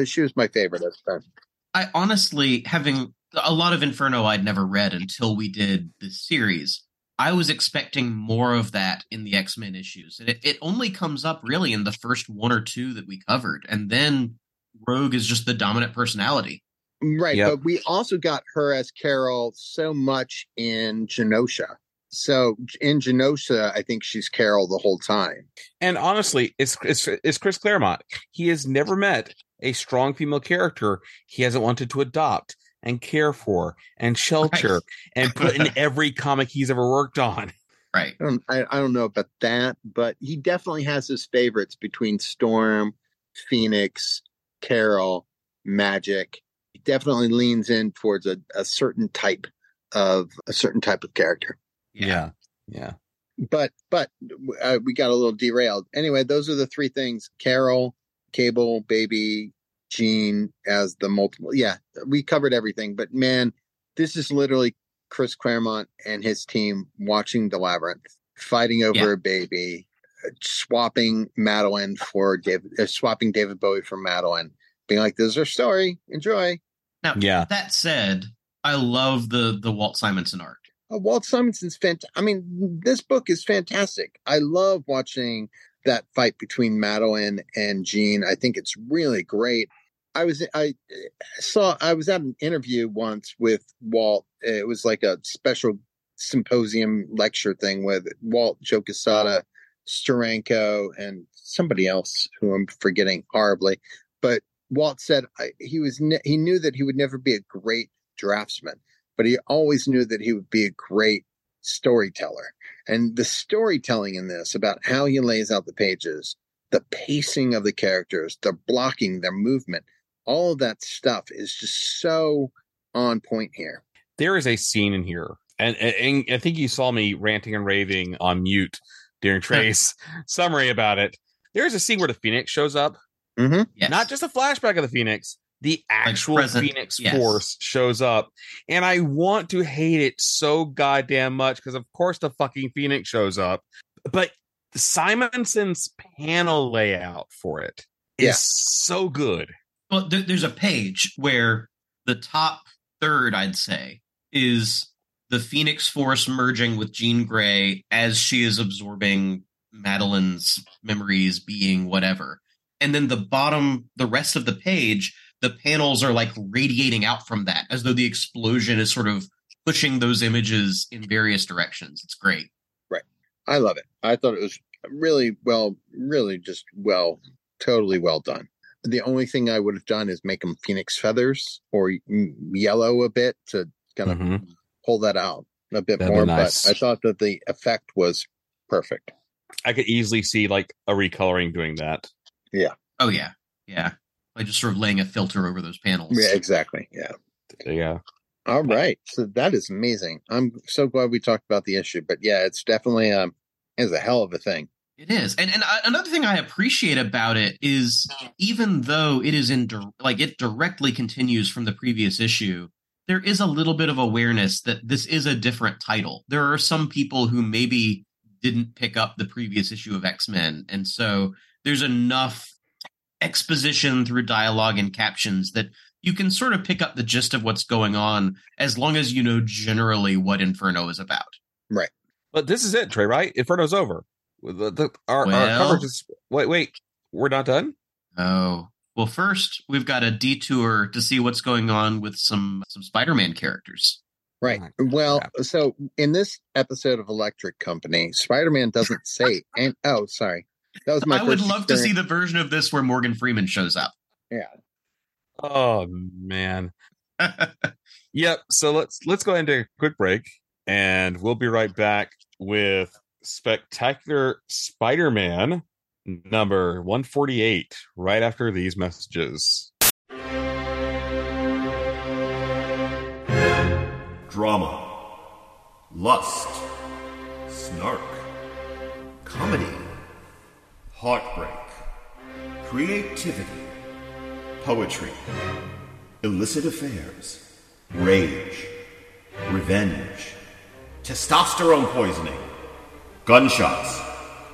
She was my favorite at the time. I honestly, having a lot of Inferno I'd never read until we did this series, I was expecting more of that in the X Men issues. And it, it only comes up really in the first one or two that we covered. And then Rogue is just the dominant personality. Right, Yep. but we also got her as Carol so much in Genosha. So in Genosha, I think she's Carol the whole time. And honestly, it's, it's it's Chris Claremont. He has never met a strong female character he hasn't wanted to adopt and care for and shelter Right. and [LAUGHS] put in every comic he's ever worked on. [LAUGHS] Right. I don't, I, I don't know about that, but he definitely has his favorites between Storm, Phoenix, Carol, Magik. He definitely leans in towards a, a certain type of a certain type of character. Yeah. Yeah. But but uh, we got a little derailed. Anyway, those are the three things: Carol, Cable, Baby, Jean as the multiple. Yeah, we covered everything. But man, this is literally Chris Claremont and his team watching the labyrinth, fighting over Yeah. a baby, uh, swapping Madelyne for David, uh, swapping David Bowie for Madelyne, being like, "This is our story. Enjoy." Now, Yeah. that said, I love the the Walt Simonson art. Uh, Walt Simonson's fantastic. I mean, this book is fantastic. I love watching that fight between Madelyne and Jean. I think it's really great. I was I saw I was at an interview once with Walt. It was like a special symposium lecture thing with Walt, Joe Quesada, Steranko, and somebody else who I'm forgetting horribly. But Walt said he was ne- he knew that he would never be a great draftsman, but he always knew that he would be a great storyteller. And the storytelling in this about how he lays out the pages, the pacing of the characters, the blocking, their movement, all of that stuff is just so on point here. There is a scene in here, and, and, and I think you saw me ranting and raving on mute during [LAUGHS] Trey's summary about it. There's a scene where the Phoenix shows up. Mm-hmm. Yes. Not just a flashback of the Phoenix, the actual present, Phoenix yes. Force shows up. And I want to hate it so goddamn much because, of course, the fucking Phoenix shows up. But Simonson's panel layout for it is Yeah. so good. Well, there, there's a page where the top third, I'd say, is the Phoenix Force merging with Jean Grey as she is absorbing Madelyne's memories, being whatever. And then the bottom, the rest of the page, the panels are like radiating out from that as though the explosion is sort of pushing those images in various directions. It's great. Right. I love it. I thought it was really well, really just well, totally well done. The only thing I would have done is make them phoenix feathers or yellow a bit to kind of Mhm. pull that out a bit That'd more. nice. But I thought that the effect was perfect. I could easily see like a recoloring doing that. Yeah. Oh, yeah. Yeah. Like just sort of laying a filter over those panels. Yeah, exactly. Yeah. Yeah. All right. So that is amazing. I'm so glad we talked about the issue. But yeah, it's definitely um is a hell of a thing. It is, and and another thing I appreciate about it is even though it is in like it directly continues from the previous issue, there is a little bit of awareness that this is a different title. There are some people who maybe didn't pick up the previous issue of X Men, and so there's enough exposition through dialogue and captions that you can sort of pick up the gist of what's going on as long as you know generally what Inferno is about. Right. But this is it, Trey, right? Inferno's over. The, the, our, our Well- coverage is. Wait, wait. We're not done? Oh. Well, first we've got a detour to see what's going on with some some Spider-Man characters. Right. Well, so in this episode of Electric Company, Spider Man doesn't say [LAUGHS] and oh sorry. That was my I would first love to see the version of this where Morgan Freeman shows up. Yeah. Oh man. [LAUGHS] Yep. So let's let's go into a quick break, and we'll be right back with Spectacular Spider-Man number one forty eight. Right after these messages. drama, lust, snark, comedy, heartbreak, creativity, poetry, illicit affairs, rage, revenge, testosterone poisoning, gunshots,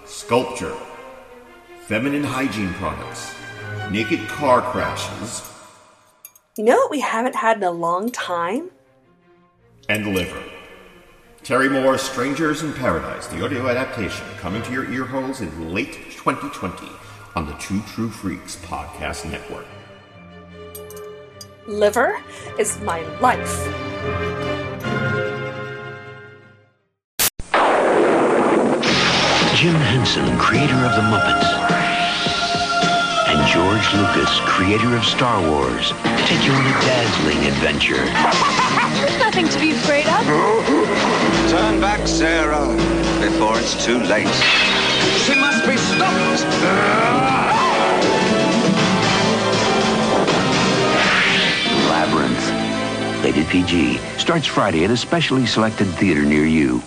sculpture, feminine hygiene products, naked car crashes, You know what we haven't had in a long time? and liver. Terry Moore's Strangers in Paradise, the audio adaptation, coming to your ear holes in late 2020 on the Two True Freaks podcast network. liver is my life. Henson, creator of The Muppets, and George Lucas, creator of Star Wars, take you on a dazzling adventure. There's nothing to be afraid of. Turn back, Sarah, before it's too late. She must be stopped. Labyrinth. Rated PG. Starts Friday at a specially selected theater near you.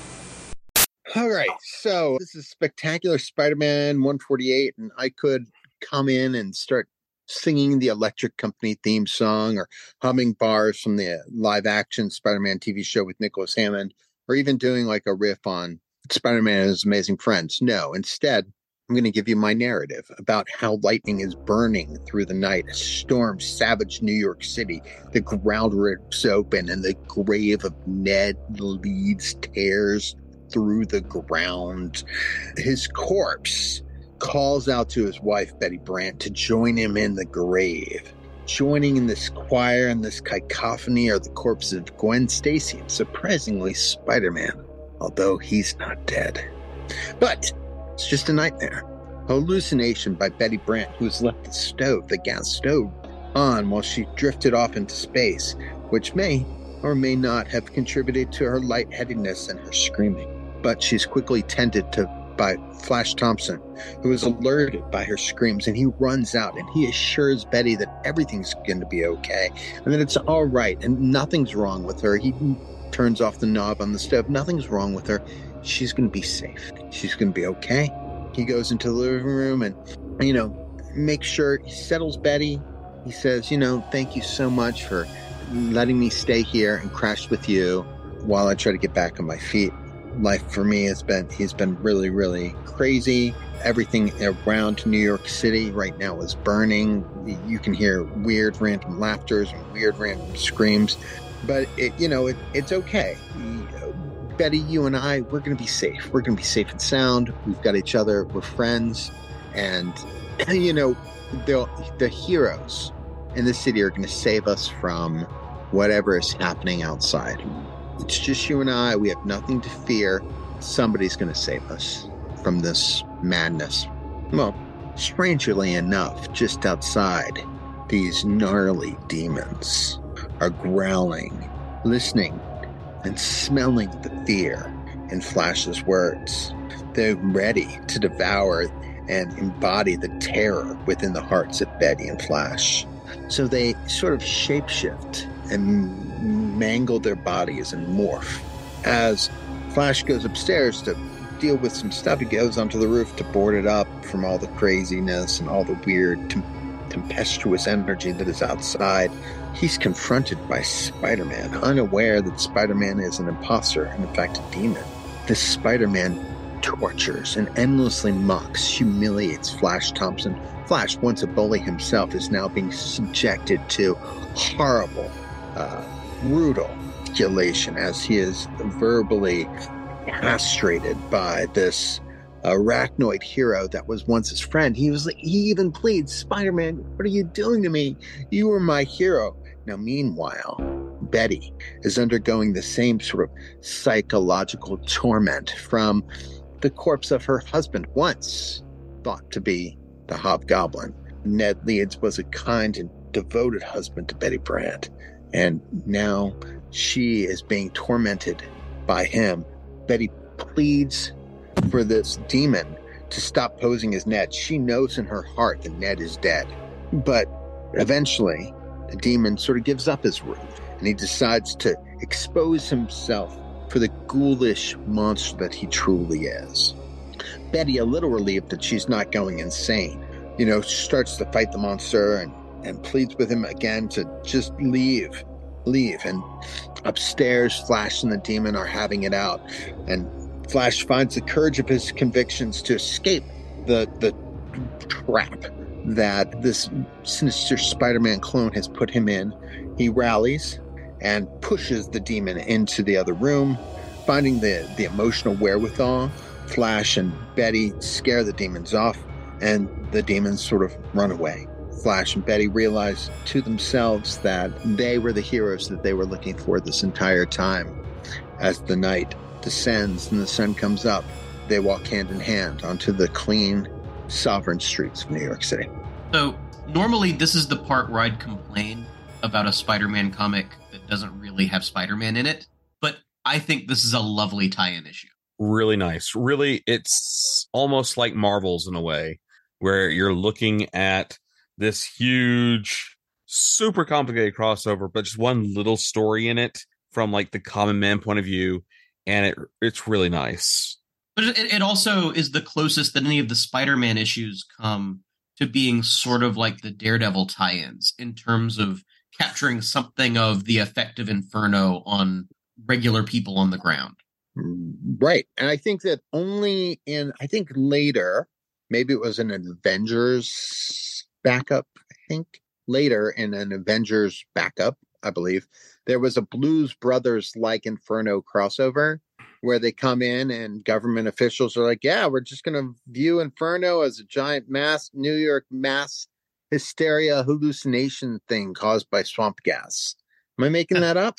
All right, so this is Spectacular Spider-Man 148, and I could come in and start singing the Electric Company theme song or humming bars from the live-action Spider-Man TV show with Nicholas Hammond, or even doing like a riff on Spider-Man and his amazing friends. No, instead, I'm going to give you my narrative about how lightning is burning through the night. A storm savaged New York City. The ground rips open, and the grave of Ned Leeds tears through the ground. His corpse calls out to his wife, Betty Brant, to join him in the grave. Joining in this choir and this cacophony are the corpses of Gwen Stacy and surprisingly Spider Man, although he's not dead. But it's just a nightmare. Hallucination by Betty Brant, who has left the stove, the gas stove, on while she drifted off into space, which may or may not have contributed to her lightheadedness and her screaming. But she's quickly tended to by Flash Thompson, who is alerted by her screams, and he runs out and he assures Betty that everything's going to be okay and that it's all right and nothing's wrong with her. He turns off the knob on the stove. Nothing's wrong with her. She's going to be safe. She's going to be okay. He goes into the living room and, you know, makes sure he settles Betty. He says, you know, thank you so much for letting me stay here and crash with you while I try to get back on my feet. Life for me has been, he's been really, really crazy. Everything around New York City right now is burning. You can hear weird random laughters and weird random screams, but it, you know, it, it's okay. Betty, you and I, we're going to be safe. We're going to be safe and sound. We've got each other. We're friends. And, [CLEARS THROAT] you know, the, the heroes in the city are going to save us from whatever is happening outside. It's just you and I. We have nothing to fear. Somebody's going to save us from this madness. Well, strangely enough, just outside, these gnarly demons are growling, listening and smelling the fear in Flash's words. They're ready to devour and embody the terror within the hearts of Betty and Flash. So they sort of shapeshift and mangle their bodies and morph. As Flash goes upstairs to deal with some stuff, he goes onto the roof to board it up from all the craziness and all the weird, tem- tempestuous energy that is outside. He's confronted by Spider Man, unaware that Spider Man is an imposter and, in fact, a demon. This Spider Man tortures and endlessly mocks, humiliates Flash Thompson. Flash, once a bully himself, is now being subjected to horrible, uh, brutal manipulation as he is verbally castrated by this arachnoid hero that was once his friend. He was he even pleads, Spider Man, what are you doing to me? You were my hero. Now, meanwhile, Betty is undergoing the same sort of psychological torment from the corpse of her husband, once thought to be the hobgoblin. Ned Leeds was a kind and devoted husband to Betty Brant, and now she is being tormented by him. Betty pleads for this demon to stop posing as Ned. She knows in her heart that Ned is dead. But eventually, the demon sort of gives up his ruse and he decides to expose himself for the ghoulish monster that he truly is. Betty, a little relieved that she's not going insane, you know, starts to fight the monster and, and pleads with him again to just leave, leave. And upstairs, Flash and the demon are having it out. And Flash finds the courage of his convictions to escape the, the trap that this sinister Spider Man clone has put him in. He rallies and pushes the demon into the other room, finding the, the emotional wherewithal. Flash and Betty scare the demons off, and the demons sort of run away. Flash and Betty realize to themselves that they were the heroes that they were looking for this entire time. As the night descends and the sun comes up, they walk hand in hand onto the clean, sovereign streets of New York City. So normally this is the part where I'd complain about a Spider-Man comic that doesn't really have Spider-Man in it, but I think this is a lovely tie-in issue. Really nice. Really, it's almost like Marvels in a way, where you're looking at this huge, super complicated crossover, but just one little story in it from like the common man point of view, and it it's really nice. But it, it also is the closest that any of the Spider-Man issues come to being sort of like the Daredevil tie-ins in terms of capturing something of the effect of Inferno on regular people on the ground. Right. And I think that only in, I think later, maybe it was an Avengers backup, I think later in an Avengers backup, I believe, there was a Blues Brothers like Inferno crossover where they come in and government officials are like, yeah, we're just going to view Inferno as a giant mass New York mass hysteria hallucination thing caused by swamp gas. Am I making that up?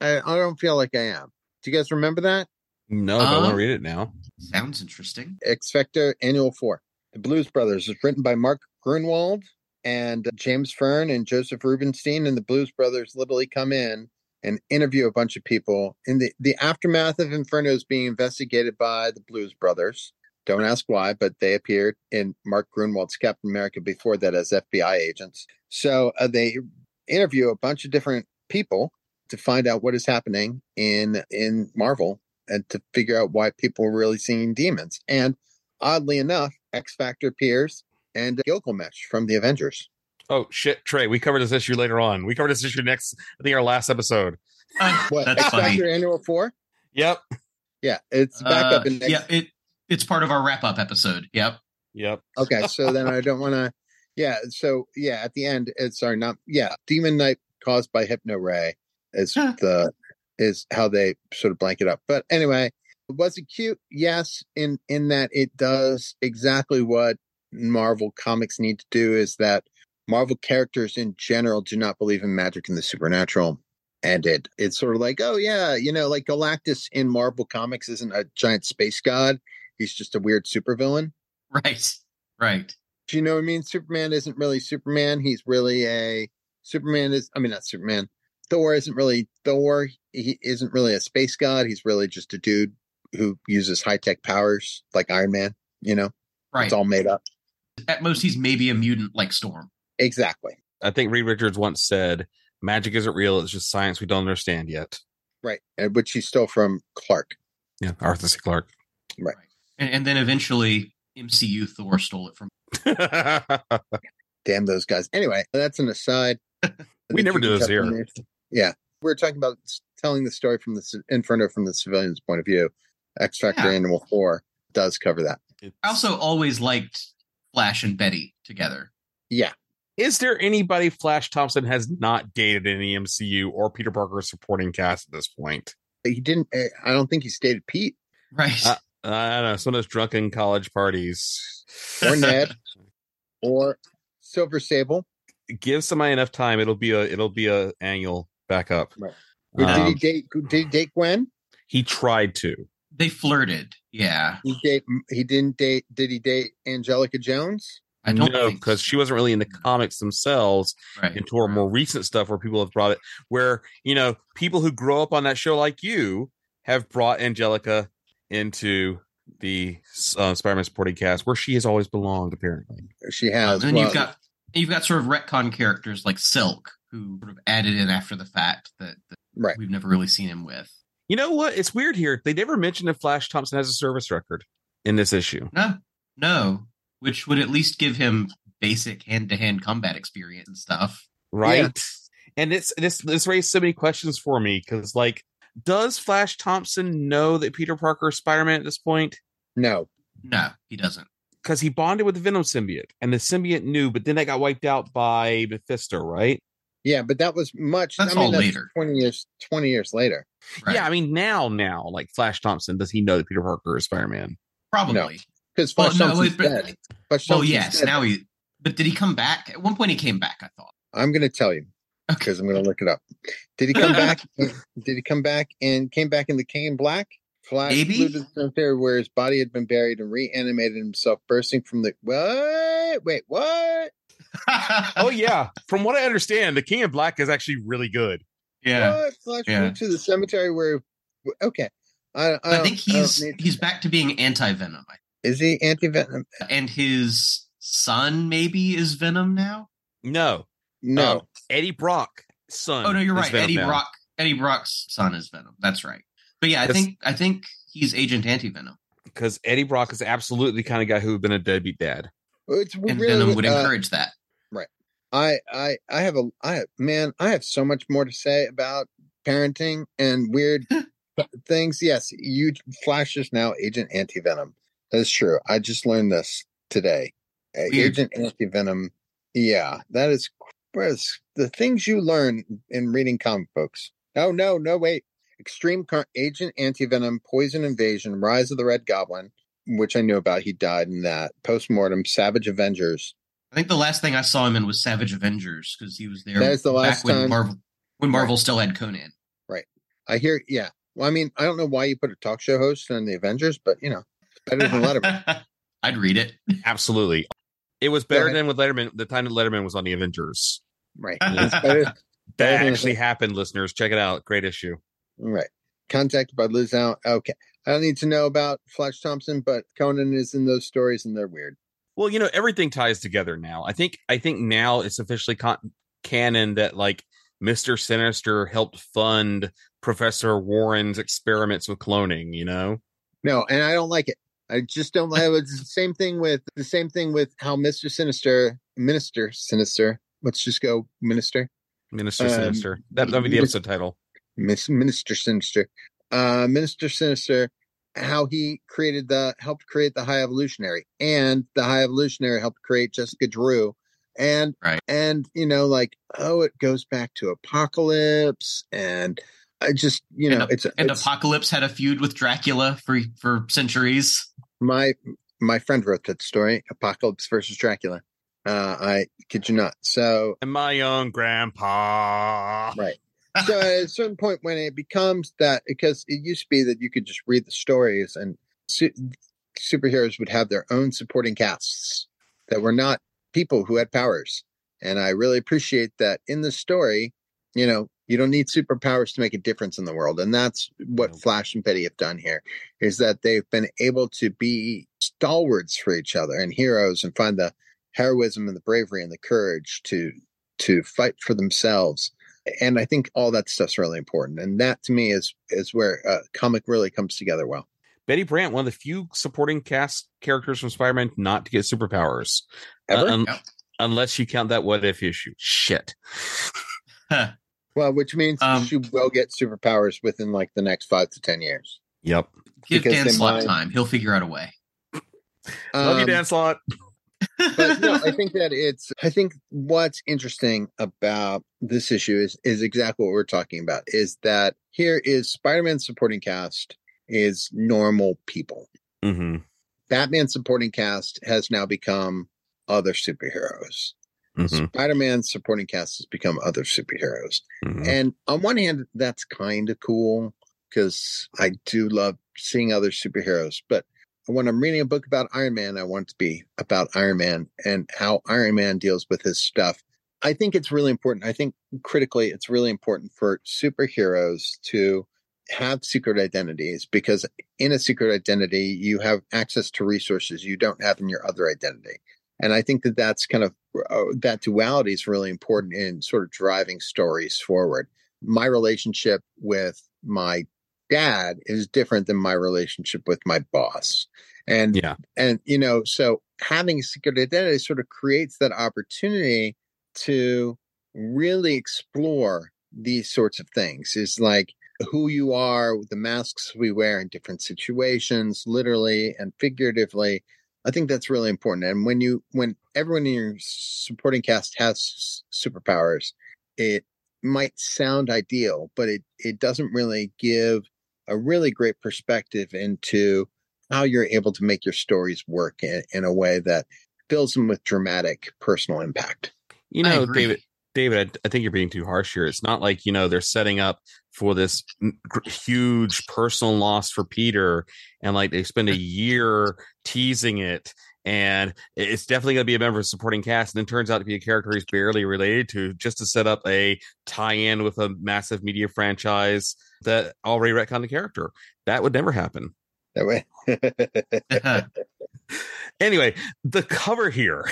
I, I don't feel like I am. Do you guys remember that? No, but I uh-huh. want to read it now. Sounds interesting. X Factor Annual 4. The Blues Brothers is written by Mark Gruenwald and James Fern and Joseph Rubinstein. And the Blues Brothers literally come in and interview a bunch of people. In the, the aftermath of Inferno is being investigated by the Blues Brothers. Don't ask why, but they appeared in Mark Gruenwald's Captain America before that as FBI agents. So uh, they interview a bunch of different people to find out what is happening in in Marvel and to figure out why people are really seeing demons. And oddly enough, X Factor appears and Gilgamesh from the Avengers. Oh shit, Trey, we covered this issue later on. We covered this issue next, I think our last episode. [SIGHS] What X Factor Annual Four? Yep. Yeah, it's back Uh, up in X- yeah, it it's part of our wrap-up episode. Yep. Yep. [LAUGHS] Okay, so then I don't want to. Yeah, so yeah, at the end, it's sorry, not yeah, Demon Knight caused by Hypno Ray is the is how they sort of blank it up. But anyway, was it cute? Yes, in in that it does exactly what Marvel comics need to do. Is that Marvel characters in general do not believe in magic and the supernatural. And it it's sort of like, oh yeah, you know, like Galactus in Marvel comics isn't a giant space god. He's just a weird supervillain. Right. Right. Do you know what I mean? Superman isn't really Superman. He's really a Superman is I mean not Superman. Thor isn't really Thor. He isn't really a space god. He's really just a dude who uses high tech powers like Iron Man, you know? Right. It's all made up. At most, he's maybe a mutant like Storm. Exactly. I think Reed Richards once said, "Magic isn't real; it's just science we don't understand yet." Right. And which he stole from Clarke. Yeah, Arthur C. Clarke. Right. And, and then eventually, MCU Thor stole it from. [LAUGHS] Damn those guys. Anyway, that's an aside. [LAUGHS] We never do this here. Yeah. We're talking about telling the story from the c- Inferno from the civilian's point of view. X Factor Yeah. Animal 4 does cover that. I also always liked Flash and Betty together. Yeah. Is there anybody Flash Thompson has not dated in the MCU or Peter Parker's supporting cast at this point? He didn't, eh, I don't think he stated Pete Right. Uh, I don't know. Some of those drunken college parties. or [LAUGHS] Ned or Silver Sable. Give somebody enough time. It'll be a it'll be a annual backup. Right. Did he Um, date, did he date Gwen? he tried to. They flirted. Yeah. He date, he didn't date, did he date Angelica Jones? I don't know think because she wasn't really in the comics themselves Right. into our more recent stuff where people have brought it where you know people who grow up on that show like you have brought angelica into the uh, spider-man supporting cast where she has always belonged apparently She has. And then well, you've got you've got sort of retcon characters like Silk, who sort of added in after the fact that, that Right. we've never really seen him with. You know what it's weird here they never mentioned if flash thompson has a service record in this issue No, no, which would at least give him basic hand to hand combat experience and stuff. right and it's this this raised so many questions for me because like does flash thompson know that peter parker is spider-man at this point no. No, he doesn't. because he bonded with the Venom symbiote, and the symbiote knew, but then that got wiped out by Mephisto, right? Yeah, but that was much. That's I mean, all that's later. Twenty years. Twenty years later. Right. Yeah, I mean now, now, like Flash Thompson, does he know that Peter Parker is Spider Man? Probably. Because Well, Flash no, Thompson's it- but- dead. Flash Well, Thompson's yes. dead. Now he. But did he come back? At one point, he came back. I thought. I'm going to tell you because I'm going to look it up. Did he come [LAUGHS] back? Did he come back and came back in the King in Black? Flash Maybe. flew to the cemetery where his body had been buried and reanimated himself, bursting from the what? Wait, what? Oh [LAUGHS] yeah. From what I understand, the King of Black is actually really good. What? Flash Yeah. to the cemetery where? Okay, I, I, I, don't- think I he's need- he's back to being anti venom, is he anti venom? and his son maybe is Venom now. No. No. Um, Eddie Brock, son. Oh no, you're is right. Venom Eddie now. Brock. Eddie Brock's son is Venom. That's right. But yeah, I think I think he's Agent Anti Venom, Because Eddie Brock is absolutely the kind of guy who would have been a deadbeat dad. It's and really, Venom would uh, encourage that. I I I have a I man, I have so much more to say about parenting and weird [LAUGHS] things. Yes, you Flash is now Agent Anti Venom. That is true. I just learned this today. Weird. Agent Anti Venom. Yeah, that is the things you learn in reading comic books. Oh no, no wait. Extreme Car- Agent Anti Venom, Poison Invasion, Rise of the Red Goblin, which I knew about. He died in that. Postmortem, Savage Avengers. I think the last thing I saw him in was Savage Avengers because he was there. That is the last back when time- Marvel when Marvel still had Conan. Right. I hear. Yeah. Well, I mean, I don't know why you put a talk show host on the Avengers, but you know, better than Letterman. [LAUGHS] I'd read it. Absolutely. It was better than with Letterman the time that Letterman was on the Avengers. right. [LAUGHS] Better. That better actually happened, listeners. Check it out. Great issue. Right. Contacted by Liz Allan. Okay. I don't need to know about Flash Thompson, but Conan is in those stories and they're weird. Well, you know, everything ties together now. I think I think now it's officially con- canon that like Mr. Sinister helped fund Professor Warren's experiments with cloning, you know? No, and I don't like it. I just don't like it. It's the same thing with the same thing with how Mr. Sinister, Minister Sinister. Let's just go Minister. Minister Um, Sinister. That would be the episode title. Miss Minister Sinister, uh, Minister Sinister, how he created the helped create the High Evolutionary, and the High Evolutionary helped create Jessica Drew, and Right. and you know like oh it goes back to Apocalypse, and I just you know and, it's, and it's Apocalypse had a feud with Dracula for for centuries. my my friend wrote that story Apocalypse versus Dracula. Uh, I kid you not. So And my own grandpa. Right. So at a certain point when it becomes that because it used to be that you could just read the stories and su- superheroes would have their own supporting casts that were not people who had powers. And i really appreciate that in the story you know you don't need superpowers to make a difference in the world. And that's what flash and betty have done here is that they've been able to be stalwarts for each other and heroes and find the heroism and the bravery and the courage to to fight for themselves and i think all that stuff's really important and that to me is is where a comic really comes together well Betty Brant, one of the few supporting cast characters from Spider-Man not to get superpowers. Ever? Uh, un- Yep. Unless you count that what if issue. Shit. well which means Um, she will get superpowers within like the next five to ten years Yep. Give Because Dan they Slott time; he'll figure out a way. Love you, Um, Dan Slott. But no, I [LAUGHS] think that it's. I think what's interesting about this issue is is exactly what we're talking about. Is that here is Spider-Man supporting cast is normal people. Mm-hmm. Batman supporting cast has now become other superheroes. Mhm. Spider-Man supporting cast has become other superheroes. Mhm. And on one hand, that's kind of cool because I do love seeing other superheroes. But when I'm reading a book about Iron Man, I want it to be about Iron Man and how Iron Man deals with his stuff. I think it's really important. I think critically, it's really important for superheroes to have secret identities because in a secret identity, you have access to resources you don't have in your other identity. And I think that that's kind of uh, that duality is really important in sort of driving stories forward. My relationship with my dad is different than my relationship with my boss. And Yeah. and you know, so having a secret identity sort of creates that opportunity to really explore these sorts of things. Is like who you are, the masks we wear in different situations, literally and figuratively. I think that's really important. And when you when everyone in your supporting cast has superpowers, it might sound ideal, but it it doesn't really give a really great perspective into how you're able to make your stories work in, in a way that fills them with dramatic personal impact. You know, David, David, I, I think you're being too harsh here. It's not like you know they're setting up for this huge personal loss for Peter, and like they spend a year teasing it, and it's definitely going to be a member of supporting cast, and then turns out to be a character he's barely related to, just to set up a tie-in with a massive media franchise that already retconned the character. That would never happen. That way. [LAUGHS] anyway, the cover here,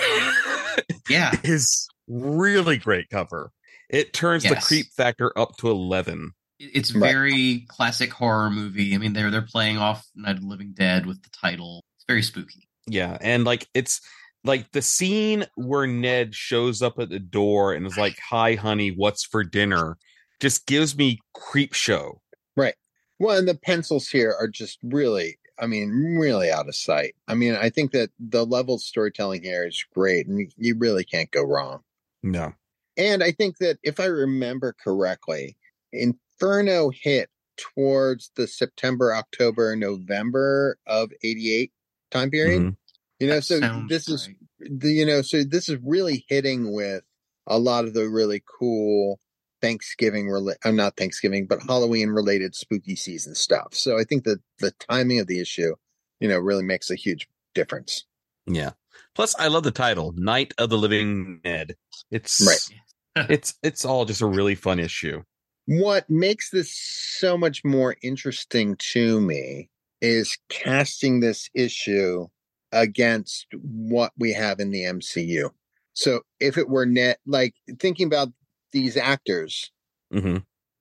[LAUGHS] yeah, is really great cover. It turns the creep factor up to eleven. It's very classic horror movie. I mean, they're they're playing off Night of the Living Dead with the title. It's very spooky. Yeah, and like it's like the scene where Ned shows up at the door and is like, "Hi, honey, what's for dinner?" Just gives me creep show. Right. Well, and the pencils here are just really, I mean, really out of sight. I mean, I think that the level of storytelling here is great, and you- you really can't go wrong. No. And I think that if I remember correctly, Inferno hit towards the September, October, November of 88 time period. Mhm. You know, That so sounds this is the you know, so this is really hitting with a lot of the really cool Thanksgiving rela- uh, not Thanksgiving, but Halloween related spooky season stuff. So I think that the timing of the issue, you know, really makes a huge difference. Yeah. Plus, I love the title, "Night of the Living Ned." It's Right. [LAUGHS] it's it's all just a really fun issue. What makes this so much more interesting to me is casting this issue against what we have in the MCU. So if it were net, like thinking about these actors, hmm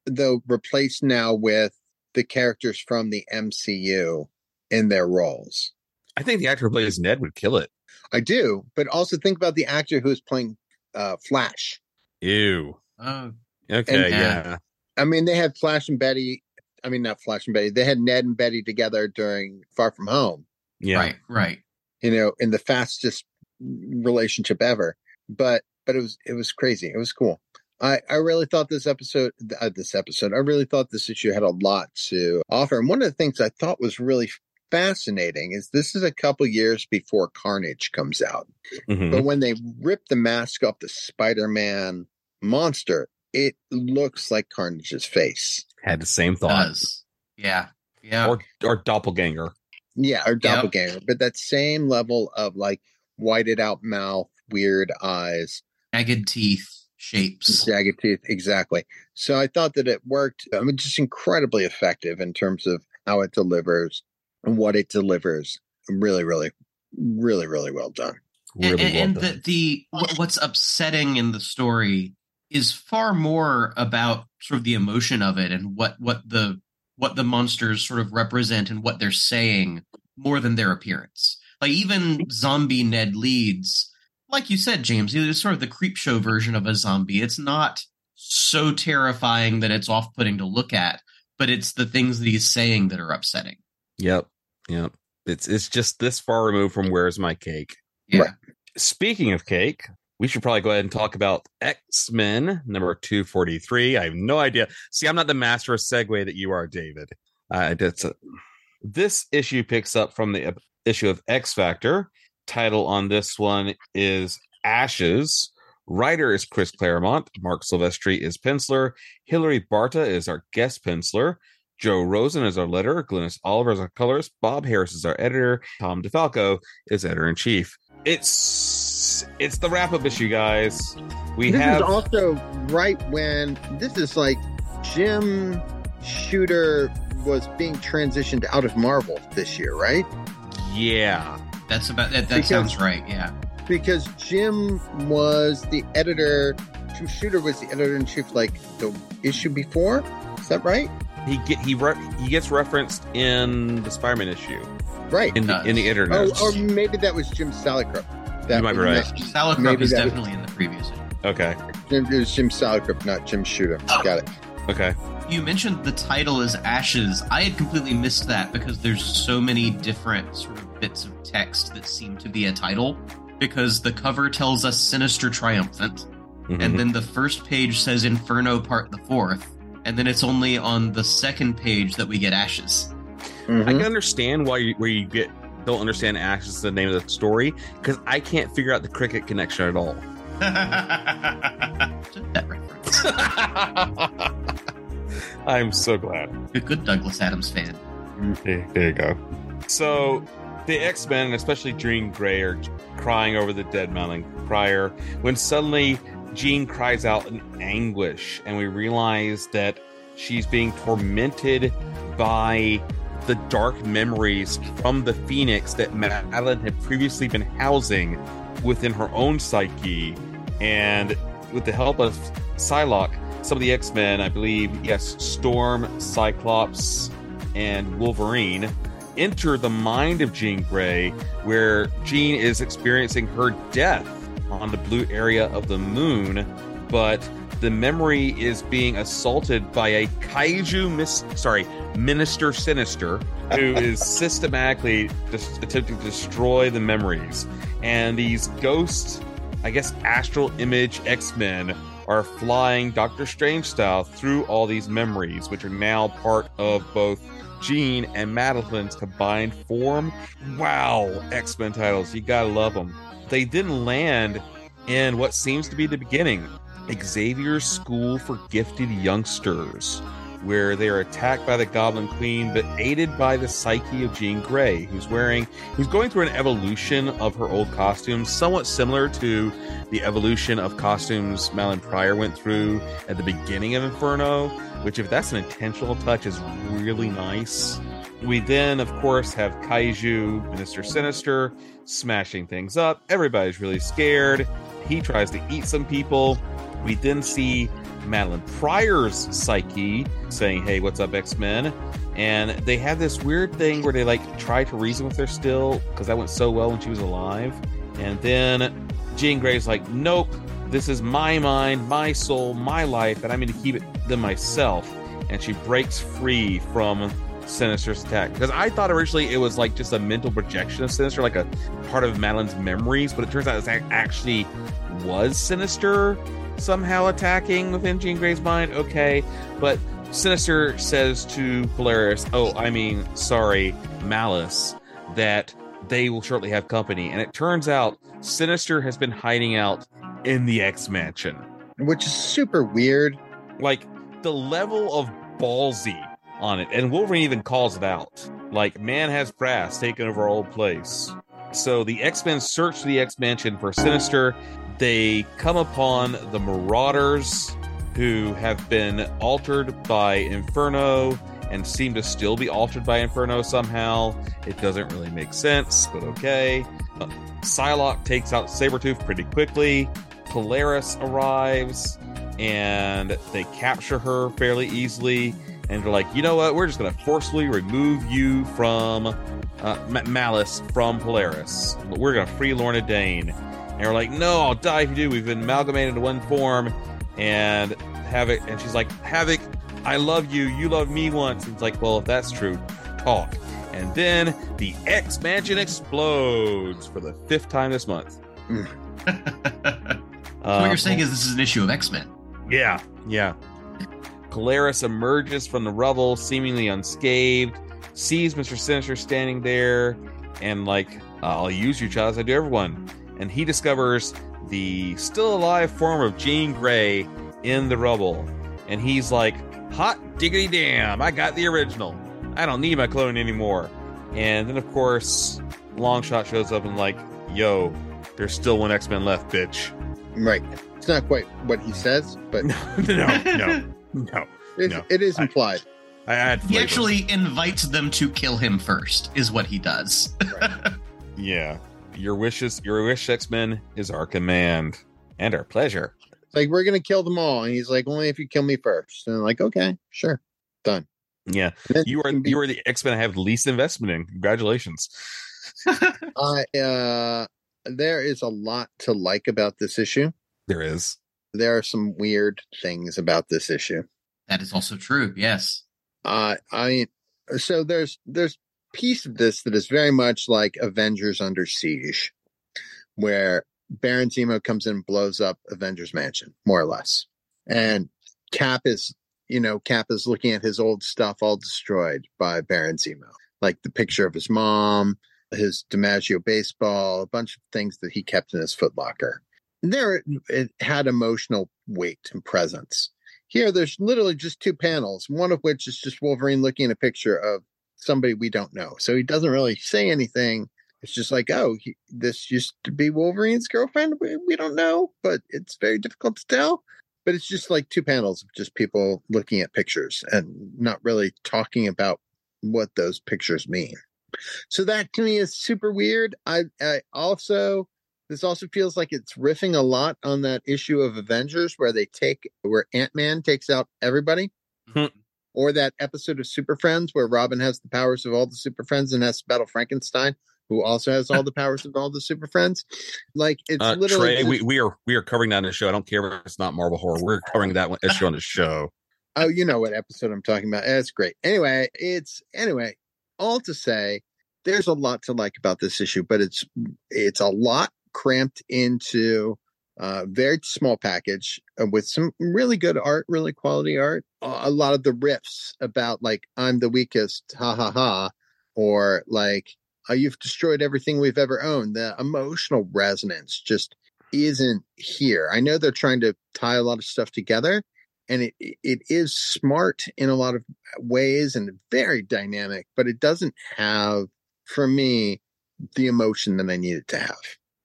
though replaced now with the characters from the MCU in their roles. I think the actor who plays Ned would kill it. I do, but also think about the actor who's playing uh, Flash. Ew. Oh, Okay. And- yeah. I mean, they had Flash and Betty. I mean, not Flash and Betty. They had Ned and Betty together during Far From Home. Yeah. right, right. You know, in the fastest relationship ever. But but it was it was crazy. It was cool. I I really thought this episode uh, this episode. I really thought this issue had a lot to offer. And one of the things I thought was really fascinating is this is a couple years before Carnage comes out. Mhm. But when they rip the mask off the Spider-Man monster, it looks like Carnage's face. Had the same thought. Does. Yeah. Yeah. Or or doppelganger. Yeah, or doppelganger, but that same level of like whited out mouth, weird eyes, jagged teeth, shapes, jagged teeth. Exactly. So I thought that it worked. I mean, just incredibly effective in terms of how it delivers and what it delivers. Really, really, really, really well done. and, and- and the, the what's upsetting in the story is far more about sort of the emotion of it and what what the what the monsters sort of represent and what they're saying more than their appearance. Like even zombie Ned Leeds, like you said, James, it's sort of the creep show version of a zombie. It's not so terrifying that it's off putting to look at, but it's the things that he's saying that are upsetting. Yep. Yep. It's it's just this far removed from where's my cake. Yeah. Speaking of cake, we should probably go ahead and talk about X Men number 243. I have no idea. See, I'm not the master of segue that you are, David. Uh, a, this issue picks up from the issue of X Factor. Title on this one is Ashes. Writer is Chris Claremont. Marc Silvestri is penciler. Hilary Barta is our guest penciler. Joe Rosen is our letterer. Glynis Oliver is our colorist. Bob Harras is our editor. Tom DeFalco is editor in chief. It's it's the wrap up issue, guys. We this have is also right when this is like Jim Shooter was being transitioned out of Marvel this year, right? yeah. That's about that. That Because- sounds right. Yeah. Because Jim was the editor. Jim Shooter was the editor in chief, like the issue before. Is that right? He get he re- he gets referenced in the Spider-Man issue, Right. in the in the internet. Oh, or maybe that was Jim Salicrup. That You might be right. Salicrup maybe is that was- definitely in the previous. Okay. Jim, it was Jim Salicrup, not Jim Shooter. Got it. Okay. You mentioned the title is Ashes. I had completely missed that because there's so many different sort of bits of text that seem to be a title. Because the cover tells us Sinister Triumphant, Mhm. and then the first page says Inferno Part the Fourth, and then it's only on the second page that we get Ashes. I can understand why you, where you get don't understand Ash is the name of the story because I can't figure out the cricket connection at all. [LAUGHS] that reference. [LAUGHS] I'm so glad. Good, good Douglas Adams fan. Okay, there you go. So the X Men, and especially Jean Grey, are crying over the dead Madelyne Pryor when suddenly Jean cries out in anguish, and we realize that she's being tormented by the dark memories from the Phoenix that Madelyne had previously been housing within her own psyche. And with the help of Psylocke, some of the X Men, I believe, yes, Storm, Cyclops, and Wolverine enter the mind of Jean Grey, where Jean is experiencing her death on the blue area of the moon, but the memory is being assaulted by a kaiju mis- sorry minister sinister who [LAUGHS] is systematically just attempting to destroy the memories and these ghosts i guess astral image x-men are flying doctor strange style through all these memories which are now part of both Jean and Madelyne's combined form. Wow, X Men titles, you gotta love them. They then land in what seems to be the beginning Xavier's School for Gifted Youngsters, where they are attacked by the Goblin Queen, but aided by the psyche of Jean Grey, who's wearing, who's going through an evolution of her old costumes, somewhat similar to the evolution of costumes Madelyne Pryor went through at the beginning of Inferno, which, if that's an intentional touch, is really nice. We then, of course, have Kaiju, Minister Sinister, smashing things up. Everybody's really scared. He tries to eat some people. We then see Madelyne Pryor's psyche saying, Hey, what's up, X Men? And they have this weird thing where they like try to reason with her still because that went so well when she was alive. And then Jean Grey's like, Nope, this is my mind, my soul, my life, and I'm going to keep it to myself. And she breaks free from Sinister's attack because I thought originally it was like just a mental projection of Sinister, like a part of Madelyne's memories, but it turns out it actually was Sinister somehow attacking within Jean Grey's mind. Okay, but Sinister says to Polaris, "Oh, I mean, sorry, Malice, that they will shortly have company." And it turns out Sinister has been hiding out in the X Mansion, which is super weird. Like the level of ballsy on it, and Wolverine even calls it out. Like, man has brass taken over our old place. So the X Men search the X Mansion for Sinister. They come upon the Marauders, who have been altered by Inferno and seem to still be altered by Inferno somehow. It doesn't really make sense, but okay. Uh, Psylocke takes out Sabretooth pretty quickly. Polaris arrives and they capture her fairly easily. And they're like, you know what? We're just going to forcibly remove you from uh, Malice from Polaris. We're going to free Lorna Dane. And we're like, no, I'll die if you do. We've been amalgamated into one form. And Havok, and she's like, Havok, I love you. You loved me once. And it's like, well, if that's true, talk. And then the X Mansion explodes for the fifth time this month. [LAUGHS] Uh, so what you're saying is this is an issue of X Men. Yeah, yeah. Polaris emerges from the rubble, seemingly unscathed, sees Mr. Sinister standing there, and like, I'll use you, child, as I do everyone. And he discovers the still alive form of Jean Grey in the rubble. And he's like, hot diggity damn, I got the original. I don't need my clone anymore. And then, of course, Longshot shows up and like, yo, there's still one X Men left, bitch. Right. It's not quite what he says, but [LAUGHS] no, no, no, [LAUGHS] it, no. it is implied. I, I had He actually invites them to kill him first, is what he does. [LAUGHS] yeah. Your wishes, your wish, X Men, is our command and our pleasure. It's like we're gonna kill them all, and he's like, only if you kill me first. And I'm like, okay, sure, done. Yeah, you are you are the X Men I have least investment in. Congratulations. [LAUGHS] I uh, there is a lot to like about this issue. There is. There are some weird things about this issue. that is also true. Yes. Uh, I so there's there's piece of this that is very much like Avengers Under Siege, where Baron Zemo comes in and blows up Avengers Mansion, more or less, and Cap is you know Cap is looking at his old stuff all destroyed by Baron Zemo, like the picture of his mom his DiMaggio baseball, a bunch of things that he kept in his footlocker. There, it had emotional weight and presence. Here, there's literally just two panels, one of which is just Wolverine looking at a picture of somebody we don't know. So he doesn't really say anything. It's just like, oh, he, this used to be Wolverine's girlfriend. We, we don't know, but it's very difficult to tell. But it's just like two panels of just people looking at pictures and not really talking about what those pictures mean. So that to me is super weird. I, I also this also feels like it's riffing a lot on that issue of Avengers where they take where Ant Man takes out everybody, Hmm. Or that episode of Super Friends where Robin has the powers of all the Super Friends and has to battle Frankenstein, who also has all the powers of all the Super Friends. Like it's Uh, literally Trey, we, just- we are we are covering that in the show. I don't care if it's not Marvel horror. We're covering that one issue on the show. Oh, you know what episode I'm talking about. That's great. Anyway, it's anyway, all to say there's a lot to like about this issue, but it's it's a lot cramped into a very small package uh, with some really good art, really quality art. A a lot of the riffs about like I'm the weakest, ha ha ha, or like oh, you've destroyed everything we've ever owned. The emotional resonance just isn't here. I know they're trying to tie a lot of stuff together, and it it is smart in a lot of ways and very dynamic, but it doesn't have for me the emotion that I need it to have.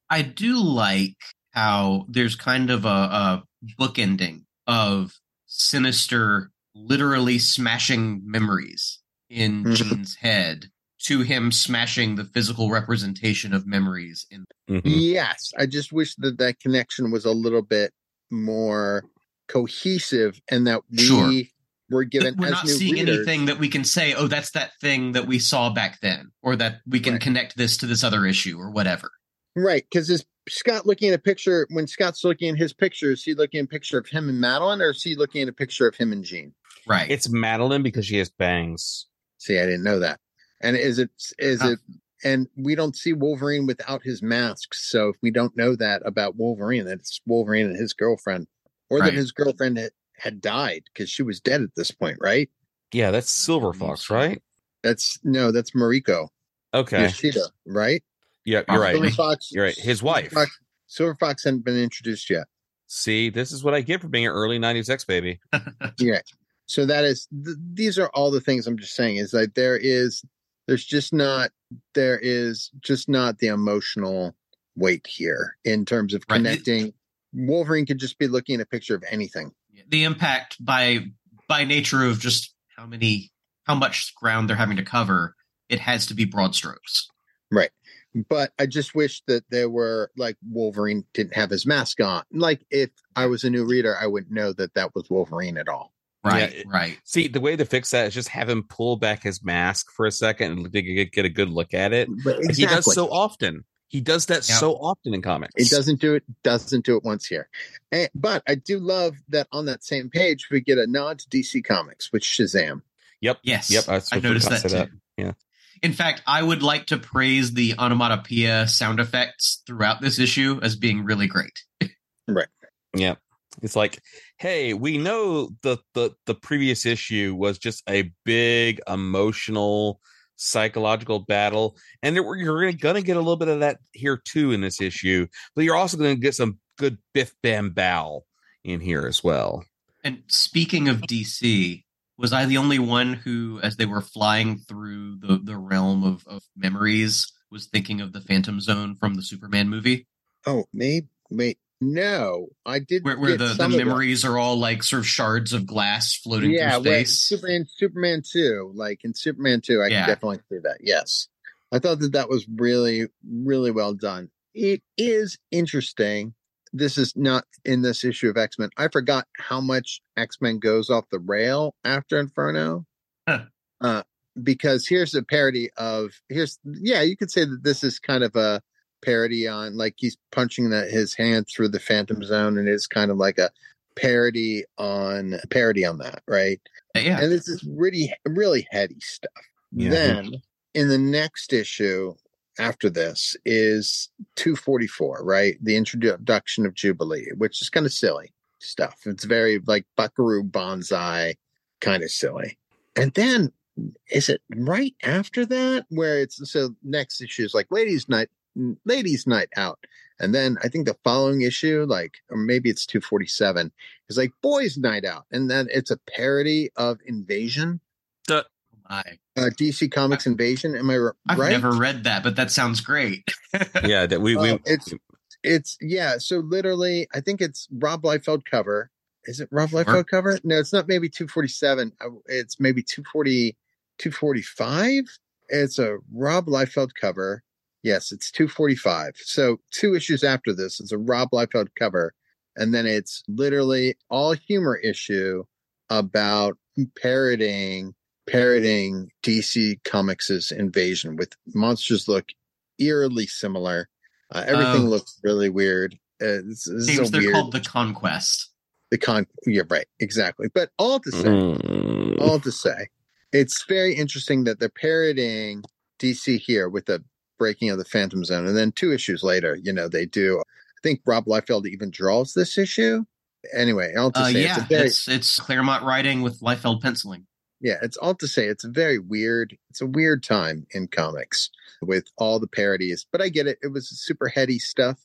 I do like how there's kind of a, a bookending of sinister, literally smashing memories in Mhm. Jean's head to him smashing the physical representation of memories in Mm-hmm. Yes, I just wish that that connection was a little bit more cohesive and that we Sure. were given we're as not new seeing readers. anything that we can say oh that's that thing that we saw back then or that we can connect this to this other issue or whatever Right, because is Scott looking at a picture when Scott's looking at his picture? Is he looking at a picture of him and Madelyne, or is he looking at a picture of him and Jean? Right. It's Madeline because she has bangs. See, I didn't know that. And is it is Ah. it? And we don't see Wolverine without his mask. So if we don't know that about Wolverine, that it's Wolverine and his girlfriend, or Right. that his girlfriend had, had died because she was dead at this point, right? Yeah, that's Silver Fox, right? That's no, that's Mariko. Okay. Yashida, right? Yeah, you're uh, right. Silver Fox. You're right. His wife. Silver Fox, Silver Fox hadn't been introduced yet. See, this is what I get for being an early '90s X baby. [LAUGHS] yeah so that is th- these are all the things i'm just saying is that there is there's just not there is just not the emotional weight here in terms of Right. connecting wolverine could just be looking at a picture of anything the impact by by nature of just how many how much ground they're having to cover it has to be broad strokes right but i just wish that there were like wolverine didn't have his mask on like if i was a new reader i wouldn't know that that was wolverine at all right Yeah, right See, the way to fix that is just have him pull back his mask for a second and get, get a good look at it. But Like He does so often. He does that Yeah. so often in comics. It doesn't do it. Doesn't do it once here. And, but I do love that on that same page we get a nod to DC Comics with Shazam. Yep. Yes, Yep. That's I noticed Scott that too. Yeah. In fact i would like to praise the onomatopoeia sound effects throughout this issue as being really great Right. Yeah. It's like, hey, we know the the the previous issue was just a big emotional psychological battle and there, you're gonna, gonna get a little bit of that here too in this issue but you're also gonna get some good biff bam bow in here as well And speaking of DC, was I the only one who, as they were flying through the, the realm of, of memories, was thinking of the Phantom Zone from the Superman movie? Oh, maybe wait. No, I did. Where, where the, the memories are all like sort of shards of glass floating Yeah, through space. Superman, Superman two, like in Superman two, I Yeah. can definitely see that. Yes, I thought that that was really, really well done. It is interesting. This is not in this issue of X Men. I forgot how much X Men goes off the rail after Inferno. Uh, because here's a parody of here's yeah, you could say that this is kind of a parody on like he's punching that his hand through the Phantom Zone, and it's kind of like a parody on parody on that, right? Yeah. And this is really really heady stuff. Yeah. Then in the next issue after this is 244, right? The introduction of Jubilee, which is kind of silly stuff. It's very like Buckaroo Banzai kind of silly. And then is it right after that where it's so next issue is like ladies night ladies night out and then i think the following issue like or maybe it's 247 is like boys night out and then it's a parody of invasion the My. uh, dc comics invasion am i r- I've right? I've never read that, but that sounds great. [LAUGHS] yeah, that we we Oh, it's it's yeah so literally i think it's rob liefeld cover. Is it rob liefeld cover? No it's not maybe 247 Uh, it's maybe 240 245 it's a rob liefeld cover. Yes it's 245 so two issues after this it's a rob liefeld cover and then it's literally all humor issue about parroting parroting dc comics's invasion with monsters look eerily similar uh, everything Oh. looks really weird. Uh, this, this is James, a they're weird. called the Conquest. the con. Yeah, right. Exactly. But all to say, Mm. all to say, it's very interesting that they're parroting DC here with the breaking of the Phantom Zone, and then two issues later, you know, they do. I think Rob Liefeld even draws this issue. Anyway, all to Uh, say, yeah, it's a very it's it's Claremont writing with Liefeld penciling. Yeah, it's all to say it's a very weird. It's a weird time in comics with all the parodies. But I get it. It was super heady stuff,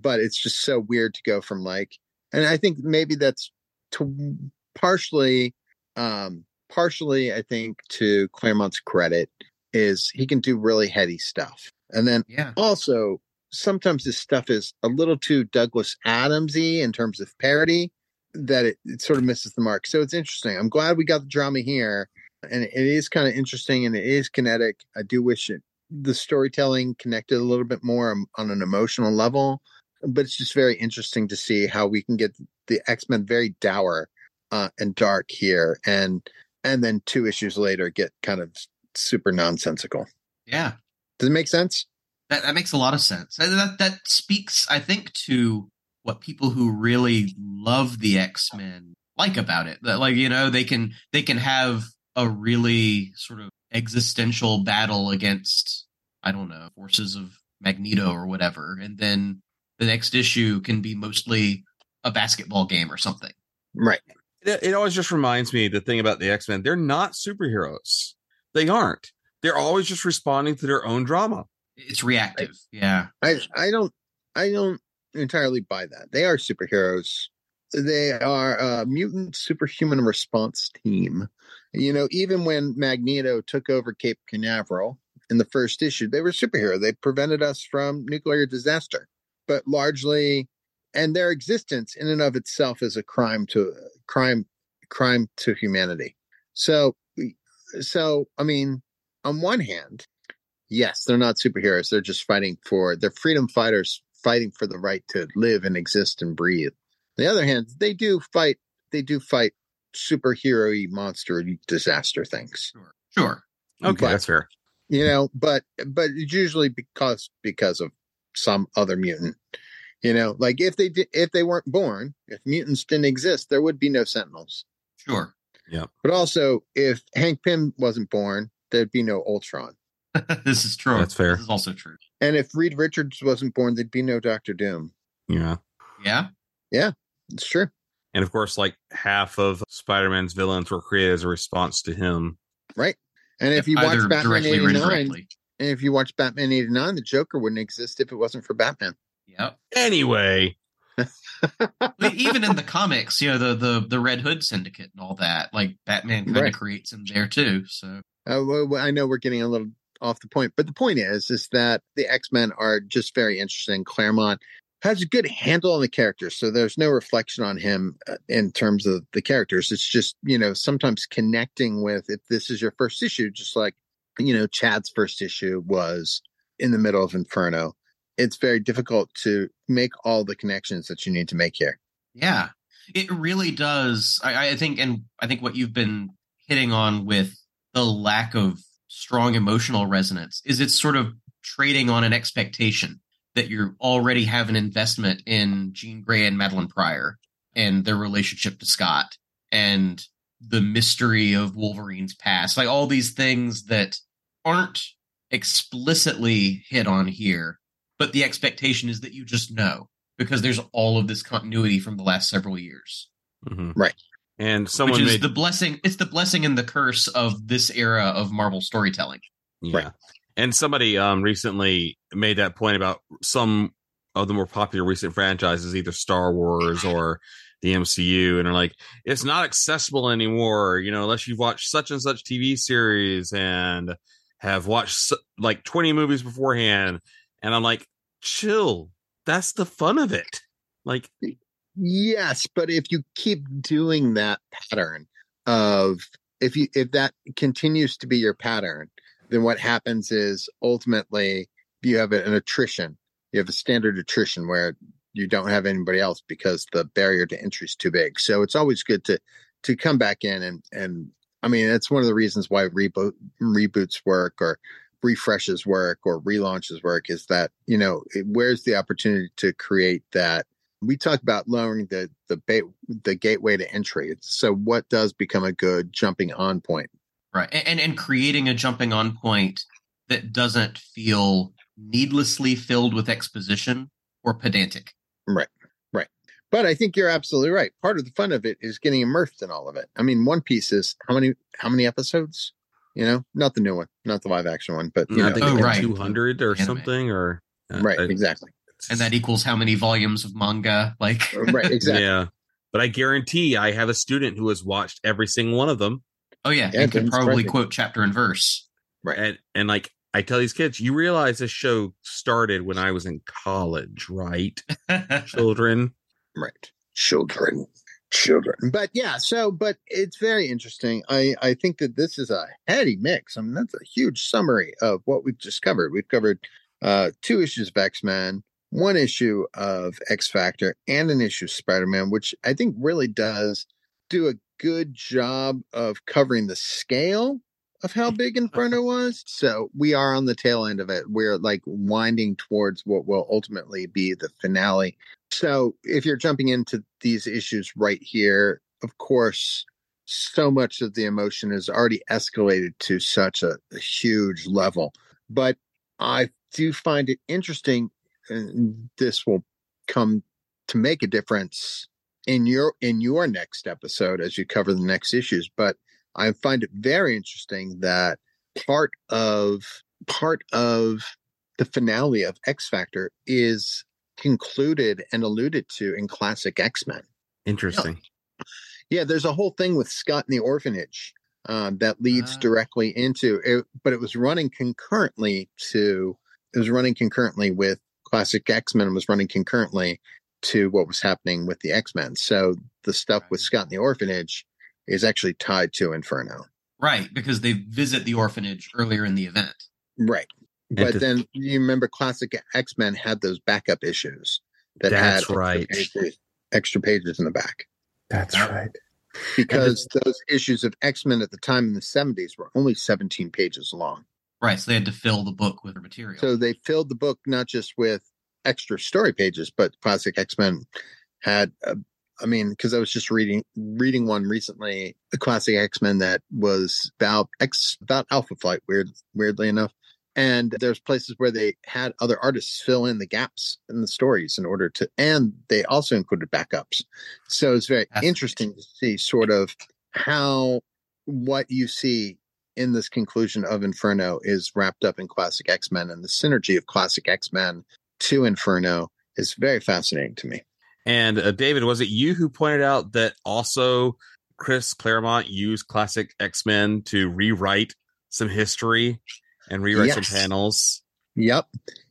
but it's just so weird to go from like, and I think maybe that's to partially, um, partially I think to Claremont's credit is he can do really heady stuff, and then Yeah. also sometimes this stuff is a little too Douglas Adamsy in terms of parody that it, it sort of misses the mark. So it's interesting. I'm glad we got the drama here, and it is kind of interesting and it is kinetic. I do wish it the storytelling connected a little bit more on, on an emotional level, but it's just very interesting to see how we can get the X Men very dour uh, and dark here, and and then two issues later get kind of super nonsensical. Yeah. Does it make sense? That that makes a lot of sense. That that speaks, I think, to what people who really love the X Men like about it. That like you know they can they can have a really sort of existential battle against I don't know forces of Magneto or whatever, and then the next issue can be mostly a basketball game or something. Right. It, it always just reminds me the thing about the X Men. They're not superheroes. They aren't. They're always just responding to their own drama. It's reactive. Yeah. I I don't I don't entirely buy that. They are superheroes. They are a mutant superhuman response team. You know, even when Magneto took over Cape Canaveral in the first issue, they were superhero. They prevented us from nuclear disaster. But largely and their existence in and of itself is a crime to crime crime to humanity. So so I mean, on one hand, yes, they're not superheroes. They're just fighting for they're freedom fighters fighting for the right to live and exist and breathe. On the other hand, they do fight they do fight superhero monster disaster things. Sure. sure. Okay, But- that's fair. You know, but but it's usually because because of some other mutant. You know, like if they did if they weren't born, if mutants didn't exist, there would be no sentinels. Sure. Yeah. But also if Hank Pym wasn't born, there'd be no Ultron. [LAUGHS] this is true. That's fair. This is also true. And if Reed Richards wasn't born, there'd be no Doctor Doom. Yeah. Yeah. Yeah, it's true. And of course, like half of Spider Man's villains were created as a response to him. Right. And if you watch Batman 89, and if you watch Batman 89, the Joker wouldn't exist if it wasn't for Batman. Yep. Anyway, [LAUGHS] even in the comics, you know, the the the Red Hood Syndicate and all that, like Batman kind of Right. creates him there too. So Uh, well, well, I know we're getting a little off the point, but the point is, is that the X Men are just very interesting. Claremont has a good handle on the characters, so there's no reflection on him uh, in terms of the characters. It's just you know sometimes connecting with if this is your first issue, just like you know Chad's first issue was in the middle of Inferno. It's very difficult to make all the connections that you need to make here. yeah, it really does. I, I think, and I think what you've been hitting on with the lack of strong emotional resonance is it's sort of trading on an expectation that you already have an investment in Jean Grey and Madelyne Pryor and their relationship to Scott and the mystery of Wolverine's past, like all these things that aren't explicitly hit on here, but the expectation is that you just know because there's all of this continuity from the last several years. Mhm. Right. And someone which is made the blessing. It's the blessing and the curse of this era of Marvel storytelling. Yeah. And somebody um recently made that point about some of the more popular recent franchises, either Star Wars or the MCU, and are like, it's not accessible anymore, you know, unless you've watched such and such TV series and have watched s- like 20 movies beforehand. And I'm like, chill. That's the fun of it. Like, Yes, but if you keep doing that pattern of if you if that continues to be your pattern, then what happens is ultimately you have an attrition. You have a standard attrition where you don't have anybody else because the barrier to entry is too big. So it's always good to to come back in and and I mean it's one of the reasons why reboot reboots work or refreshes work or relaunches work is that you know where's the opportunity to create that we talk about lowering the the ba- the gateway to entry so what does become a good jumping on point Right. And, and and creating a jumping on point that doesn't feel needlessly filled with exposition or pedantic. right right but i think you're absolutely right part of the fun of it is getting immersed in all of it i mean one piece is how many how many episodes you know not the new one not the live action one but you I know think Oh, right. 200 or Anime. something, or uh, right I- exactly And that equals how many volumes of manga? Like [LAUGHS] right exactly Yeah. But I guarantee I have a student who has watched every single one of them. Oh yeah, Yeah, and can probably Franco. quote chapter and verse. right And and like I tell these kids, you realize this show started when I was in college, right? [LAUGHS] Children. right children children but yeah so but it's very interesting i i think that this is a heady mix i mean that's a huge summary of what we've discovered we've covered uh two issues of x-men one issue of x factor and an issue of spider-man which i think really does do a good job of covering the scale of how big inferno [LAUGHS] was. So we are on the tail end of it. We're like winding towards what will ultimately be the finale. So if you're jumping into these issues right here, of course, so much of the emotion is already escalated to such a, a huge level. But I do find it interesting, this will come to make a difference in your in your next episode as you cover the next issues. But I find it very interesting that part of part of the finale of X Factor is concluded and alluded to in classic X-Men. Interesting. Yeah, there's a whole thing with Scott in the orphanage um, that leads Ah. directly into it, but it was running concurrently to it was running concurrently with classic X-Men was running concurrently to what was happening with the X-Men. So the stuff with Scott in the orphanage is actually tied to Inferno. Right, because they visit the orphanage earlier in the event. Right. And But to- then you remember classic X Men had those backup issues that That's had right. extra pages, extra pages in the back That's right. because those issues of X Men at the time in the 70s were only 17 pages long. Right, so they had to fill the book with material. So they filled the book not just with extra story pages, but classic X Men had. Uh, I mean, because I was just reading reading one recently, the classic X Men that was about X about Alpha Flight. Weird, weirdly enough, and there's places where they had other artists fill in the gaps in the stories in order to, and they also included backups. So it's very That's interesting to see sort of how what you see in this conclusion of Inferno is wrapped up in classic X Men, and the synergy of classic X Men to Inferno is very fascinating to me. And uh, David, was it you who pointed out that also Chris Claremont used classic X Men to rewrite some history and rewrite Yes. some panels? Yep.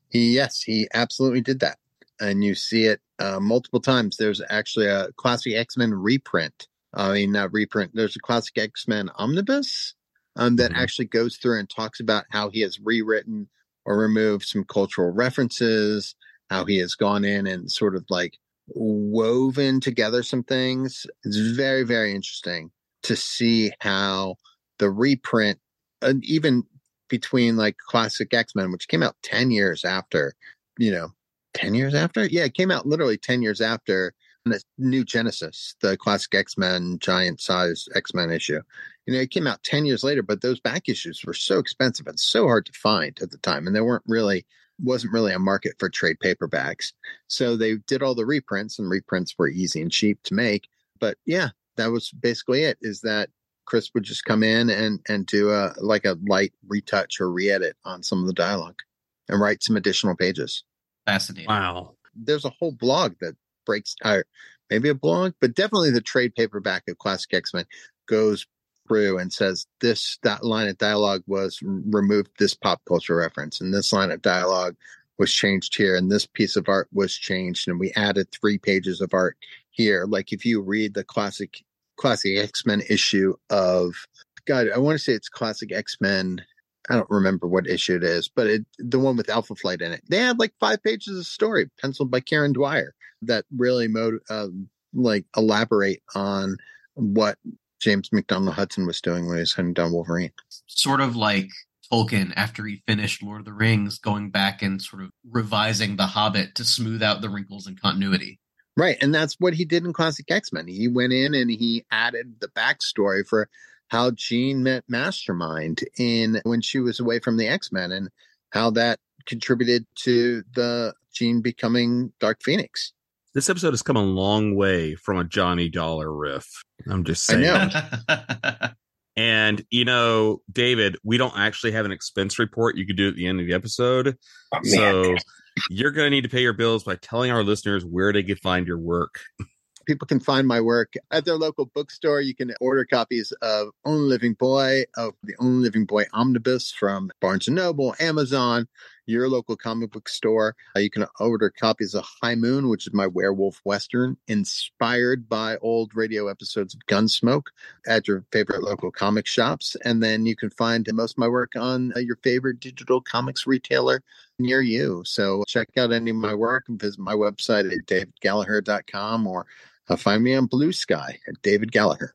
He, yes, he absolutely did that. And you see it uh, multiple times. There's actually a classic X Men reprint. I mean, not reprint. There's a classic X Men omnibus um, that Mhm. actually goes through and talks about how he has rewritten or removed some cultural references, how he has gone in and sort of like woven together some things. It's very, very interesting to see how the reprint, and even between like classic X-Men, which came out 10 years after, you know, 10 years after? Yeah, it came out literally 10 years after the new Genesis, the classic X-Men giant size X-Men issue. You know, it came out 10 years later, but those back issues were so expensive and so hard to find at the time. And there weren't really, wasn't really a market for trade paperbacks. So they did all the reprints and reprints were easy and cheap to make. But yeah, that was basically it. Is that Chris would just come in and and do a like a light retouch or re-edit on some of the dialogue and write some additional pages. Fascinating. Wow. There's a whole blog that breaks uh, maybe a blog, but definitely the trade paperback of Classic X-Men goes through and says this that line of dialogue was removed this pop culture reference and this line of dialogue was changed here and this piece of art was changed and we added three pages of art here. Like if you read the classic classic x-men issue of god i want to say it's classic x-men i don't remember what issue it is but it the one with alpha flight in it they had like five pages of story penciled by kieron dwyer that really mode uh, like elaborate on what James MacDonald Hudson was doing when he was hunting down Wolverine. Sort of like Tolkien after he finished Lord of the Rings, going back and sort of revising The Hobbit to smooth out the wrinkles in continuity. Right. And that's what he did in Classic X Men. He went in and he added the backstory for how Jean met Mastermind in when she was away from the X Men and how that contributed to the Jean becoming Dark Phoenix. This episode has come a long way from a Johnny Dollar riff. I'm just saying. [LAUGHS] and you know, David, we don't actually have an expense report you could do at the end of the episode. Oh, so you're going to need to pay your bills by telling our listeners where they can find your work. People can find my work at their local bookstore. You can order copies of Only Living Boy, of the Only Living Boy Omnibus from Barnes and Noble, Amazon, your local comic book store. Uh, you can order copies of High Moon, which is my werewolf western, inspired by old radio episodes of Gunsmoke at your favorite local comic shops. And then you can find most of my work on uh, your favorite digital comics retailer near you. So check out any of my work and visit my website at davidgallaher.com or uh, find me on Blue Sky at David Gallaher.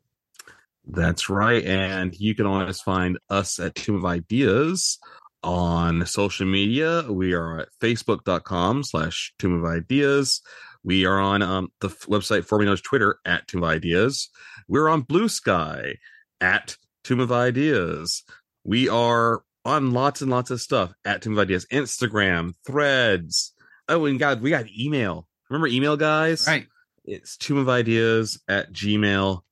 That's right. And you can always find us at Tomb of Ideas on social media. We are at facebook.com slash Tomb of Ideas. We are on um, the website formerly known as Twitter at Tomb of Ideas. We're on Blue Sky at Tomb of Ideas. We are on lots and lots of stuff at Tomb of Ideas, Instagram, threads. Oh, and God, we got email. Remember email, guys? Right. It's tomb of ideas at gmail.com.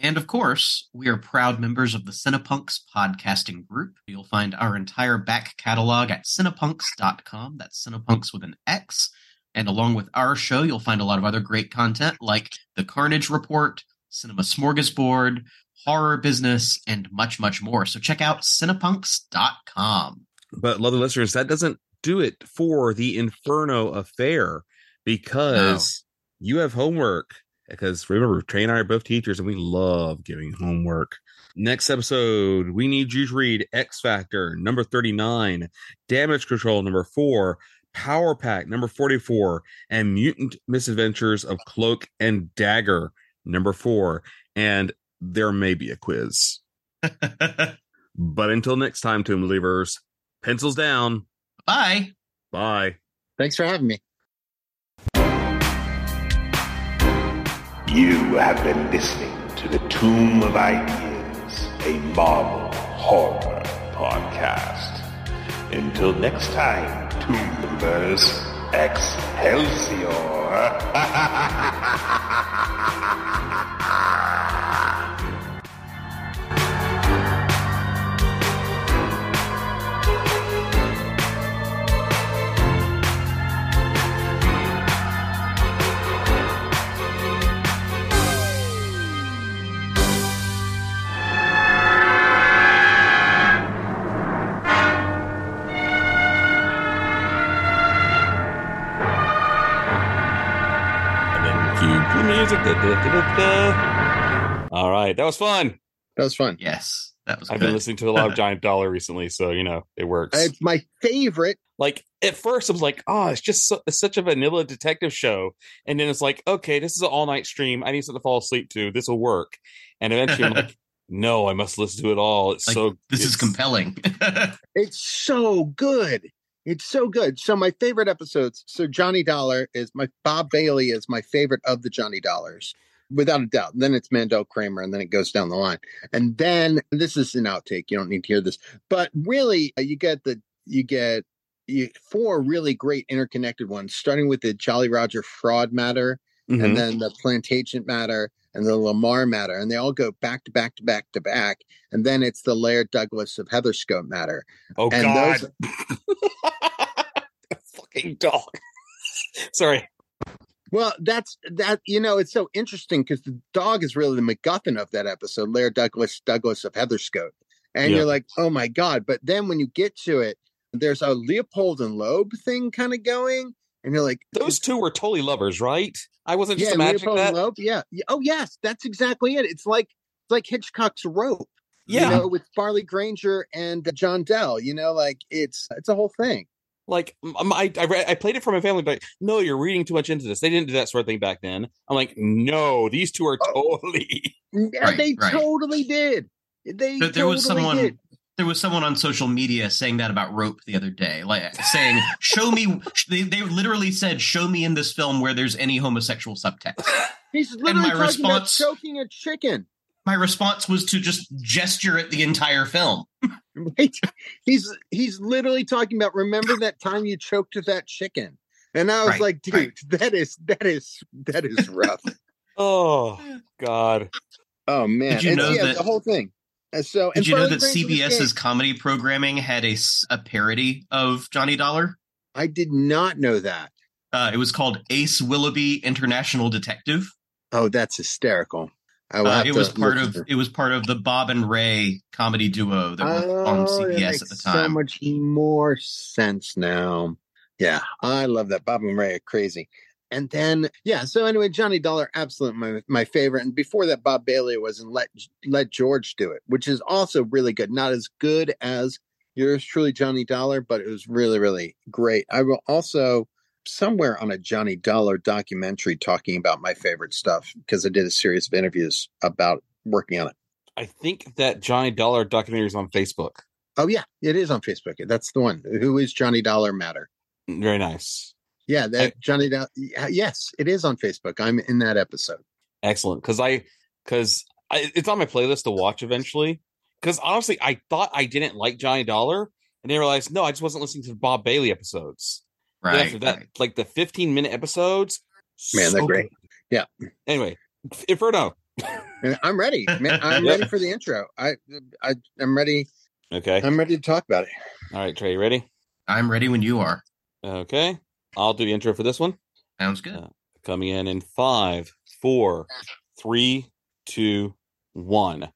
And of course, we are proud members of the Cinepunx podcasting group. You'll find our entire back catalog at cinepunx.com. That's Cinepunx with an X. And along with our show, you'll find a lot of other great content like The Carnage Report, Cinema Smorgasbord, Horror Business, and much, much more. So check out cinepunx.com. But, lovely listeners, that doesn't do it for the Inferno affair because you have homework because remember, Trey and I are both teachers and we love giving homework. Next episode, we need you to read X Factor number 39, Damage Control number 4, Power Pack number 44, and Mutant Misadventures of Cloak and Dagger number 4. And there may be a quiz. [LAUGHS] but until next time, Tomb Believers, pencils down. Bye. Bye. Thanks for having me. You have been listening to the Tomb of Ideas, a Marvel horror podcast. Until next time, Tombers, Excelsior! [LAUGHS] music. Da, da, da, da, da. All right. That was fun. That was fun. Yes. That was I've good. been listening to a lot of [LAUGHS] Johnny Dollar recently, so you know it works. It's my favorite. like at first, I was like, "Oh, it's just so, it's such a vanilla detective show," and then it's like, "Okay, this is an all night stream. I need something to fall asleep to. This will work." And eventually, I'm like, [LAUGHS] "No, I must listen to it all. It's Like, so this is compelling. [LAUGHS] It's so good. It's so good. So my favorite episodes. So Johnny Dollar is my Bob Bailey is my favorite of the Johnny Dollars, without a doubt. Then it's Mandel Kramer, and then it goes down the line. And then this is an outtake. You don't need to hear this, but really, uh, you get the you get you, four really great interconnected ones, starting with the Jolly Roger fraud matter, Mhm. and then the Plantagenet matter, and the Lamar matter, and they all go back to back to back to back, and then it's the Laird Douglas of Heatherscope matter. Oh and God! those- [LAUGHS] [LAUGHS] Fucking dog. [LAUGHS] Sorry. Well, that's that. You know, it's so interesting because the dog is really the MacGuffin of that episode, Laird Douglas Douglas of Heatherscope, and Yeah. you're like, oh my god! But then when you get to it, there's a Leopold and Loeb thing kind of going, and you're like, Those two were totally lovers, right? I wasn't just yeah, imagining Leopold that. and Loeb, yeah. Yeah, Oh yes, that's exactly it. It's like it's like Hitchcock's Rope, Yeah. you know, with Farley Granger and John Dall. You know, like it's it's a whole thing. Like I, I, read, I played it for my family, but no, you're reading too much into this. They didn't do that sort of thing back then. I'm like, no, these two are oh, totally. Yeah, [LAUGHS] Right, they right. totally did. They There, there was someone. did. There was someone on social media saying that about Rope the other day, like saying, "Show me." They, they literally said, "Show me in this film where there's any homosexual subtext." He's And literally my talking response- about choking a chicken. My response was to just gesture at the entire film. [LAUGHS] Right? He's he's literally talking about remember that time you choked that chicken. And I was Right, like, dude, right. that is that is that is rough. [LAUGHS] [LAUGHS] Oh God! oh man. Did you And know yeah, that- the whole thing. And so and Did you know that CBS's comedy programming had a, a parody of Johnny Dollar? I did not know that. Uh, it was called Ace Willoughby International Detective. Oh, that's hysterical. I Uh, it was part of it was part of the Bob and Ray comedy duo that that. were on Oh, CBS at the time. So much more sense now. Yeah, I love that. Bob and Ray are crazy. And then, yeah. So anyway, Johnny Dollar, absolutely my my favorite. And before that, Bob Bailey was in Let Let George Do It, which is also really good. Not as good as yours truly, Johnny Dollar, but it was really really great. I will also somewhere on a Johnny Dollar documentary talking about my favorite stuff because I did a series of interviews about working on it. I think that Johnny Dollar documentary is on Facebook. Oh yeah, it is on Facebook. That's the one. Who is Johnny Dollar Matter? Mm, very nice. Yeah, that Johnny Dollar. Yes, it is on Facebook. I'm in that episode. Excellent. Because I, because it's on my playlist to watch eventually. Because honestly, I thought I didn't like Johnny Dollar, and then I realized no, I just wasn't listening to the Bob Bailey episodes. Then Right, after that, like the 15 minute episodes, Man, they're great. good. Yeah, Anyway, Inferno. I'm ready. [LAUGHS] Man, I'm Yep. ready for the intro. I, I, I'm ready. Okay. I'm ready to talk about it. All right, Trey, you ready? I'm ready when you are. Okay. I'll do the intro for this one. Sounds good. Uh, coming in in five, four, three, two, one.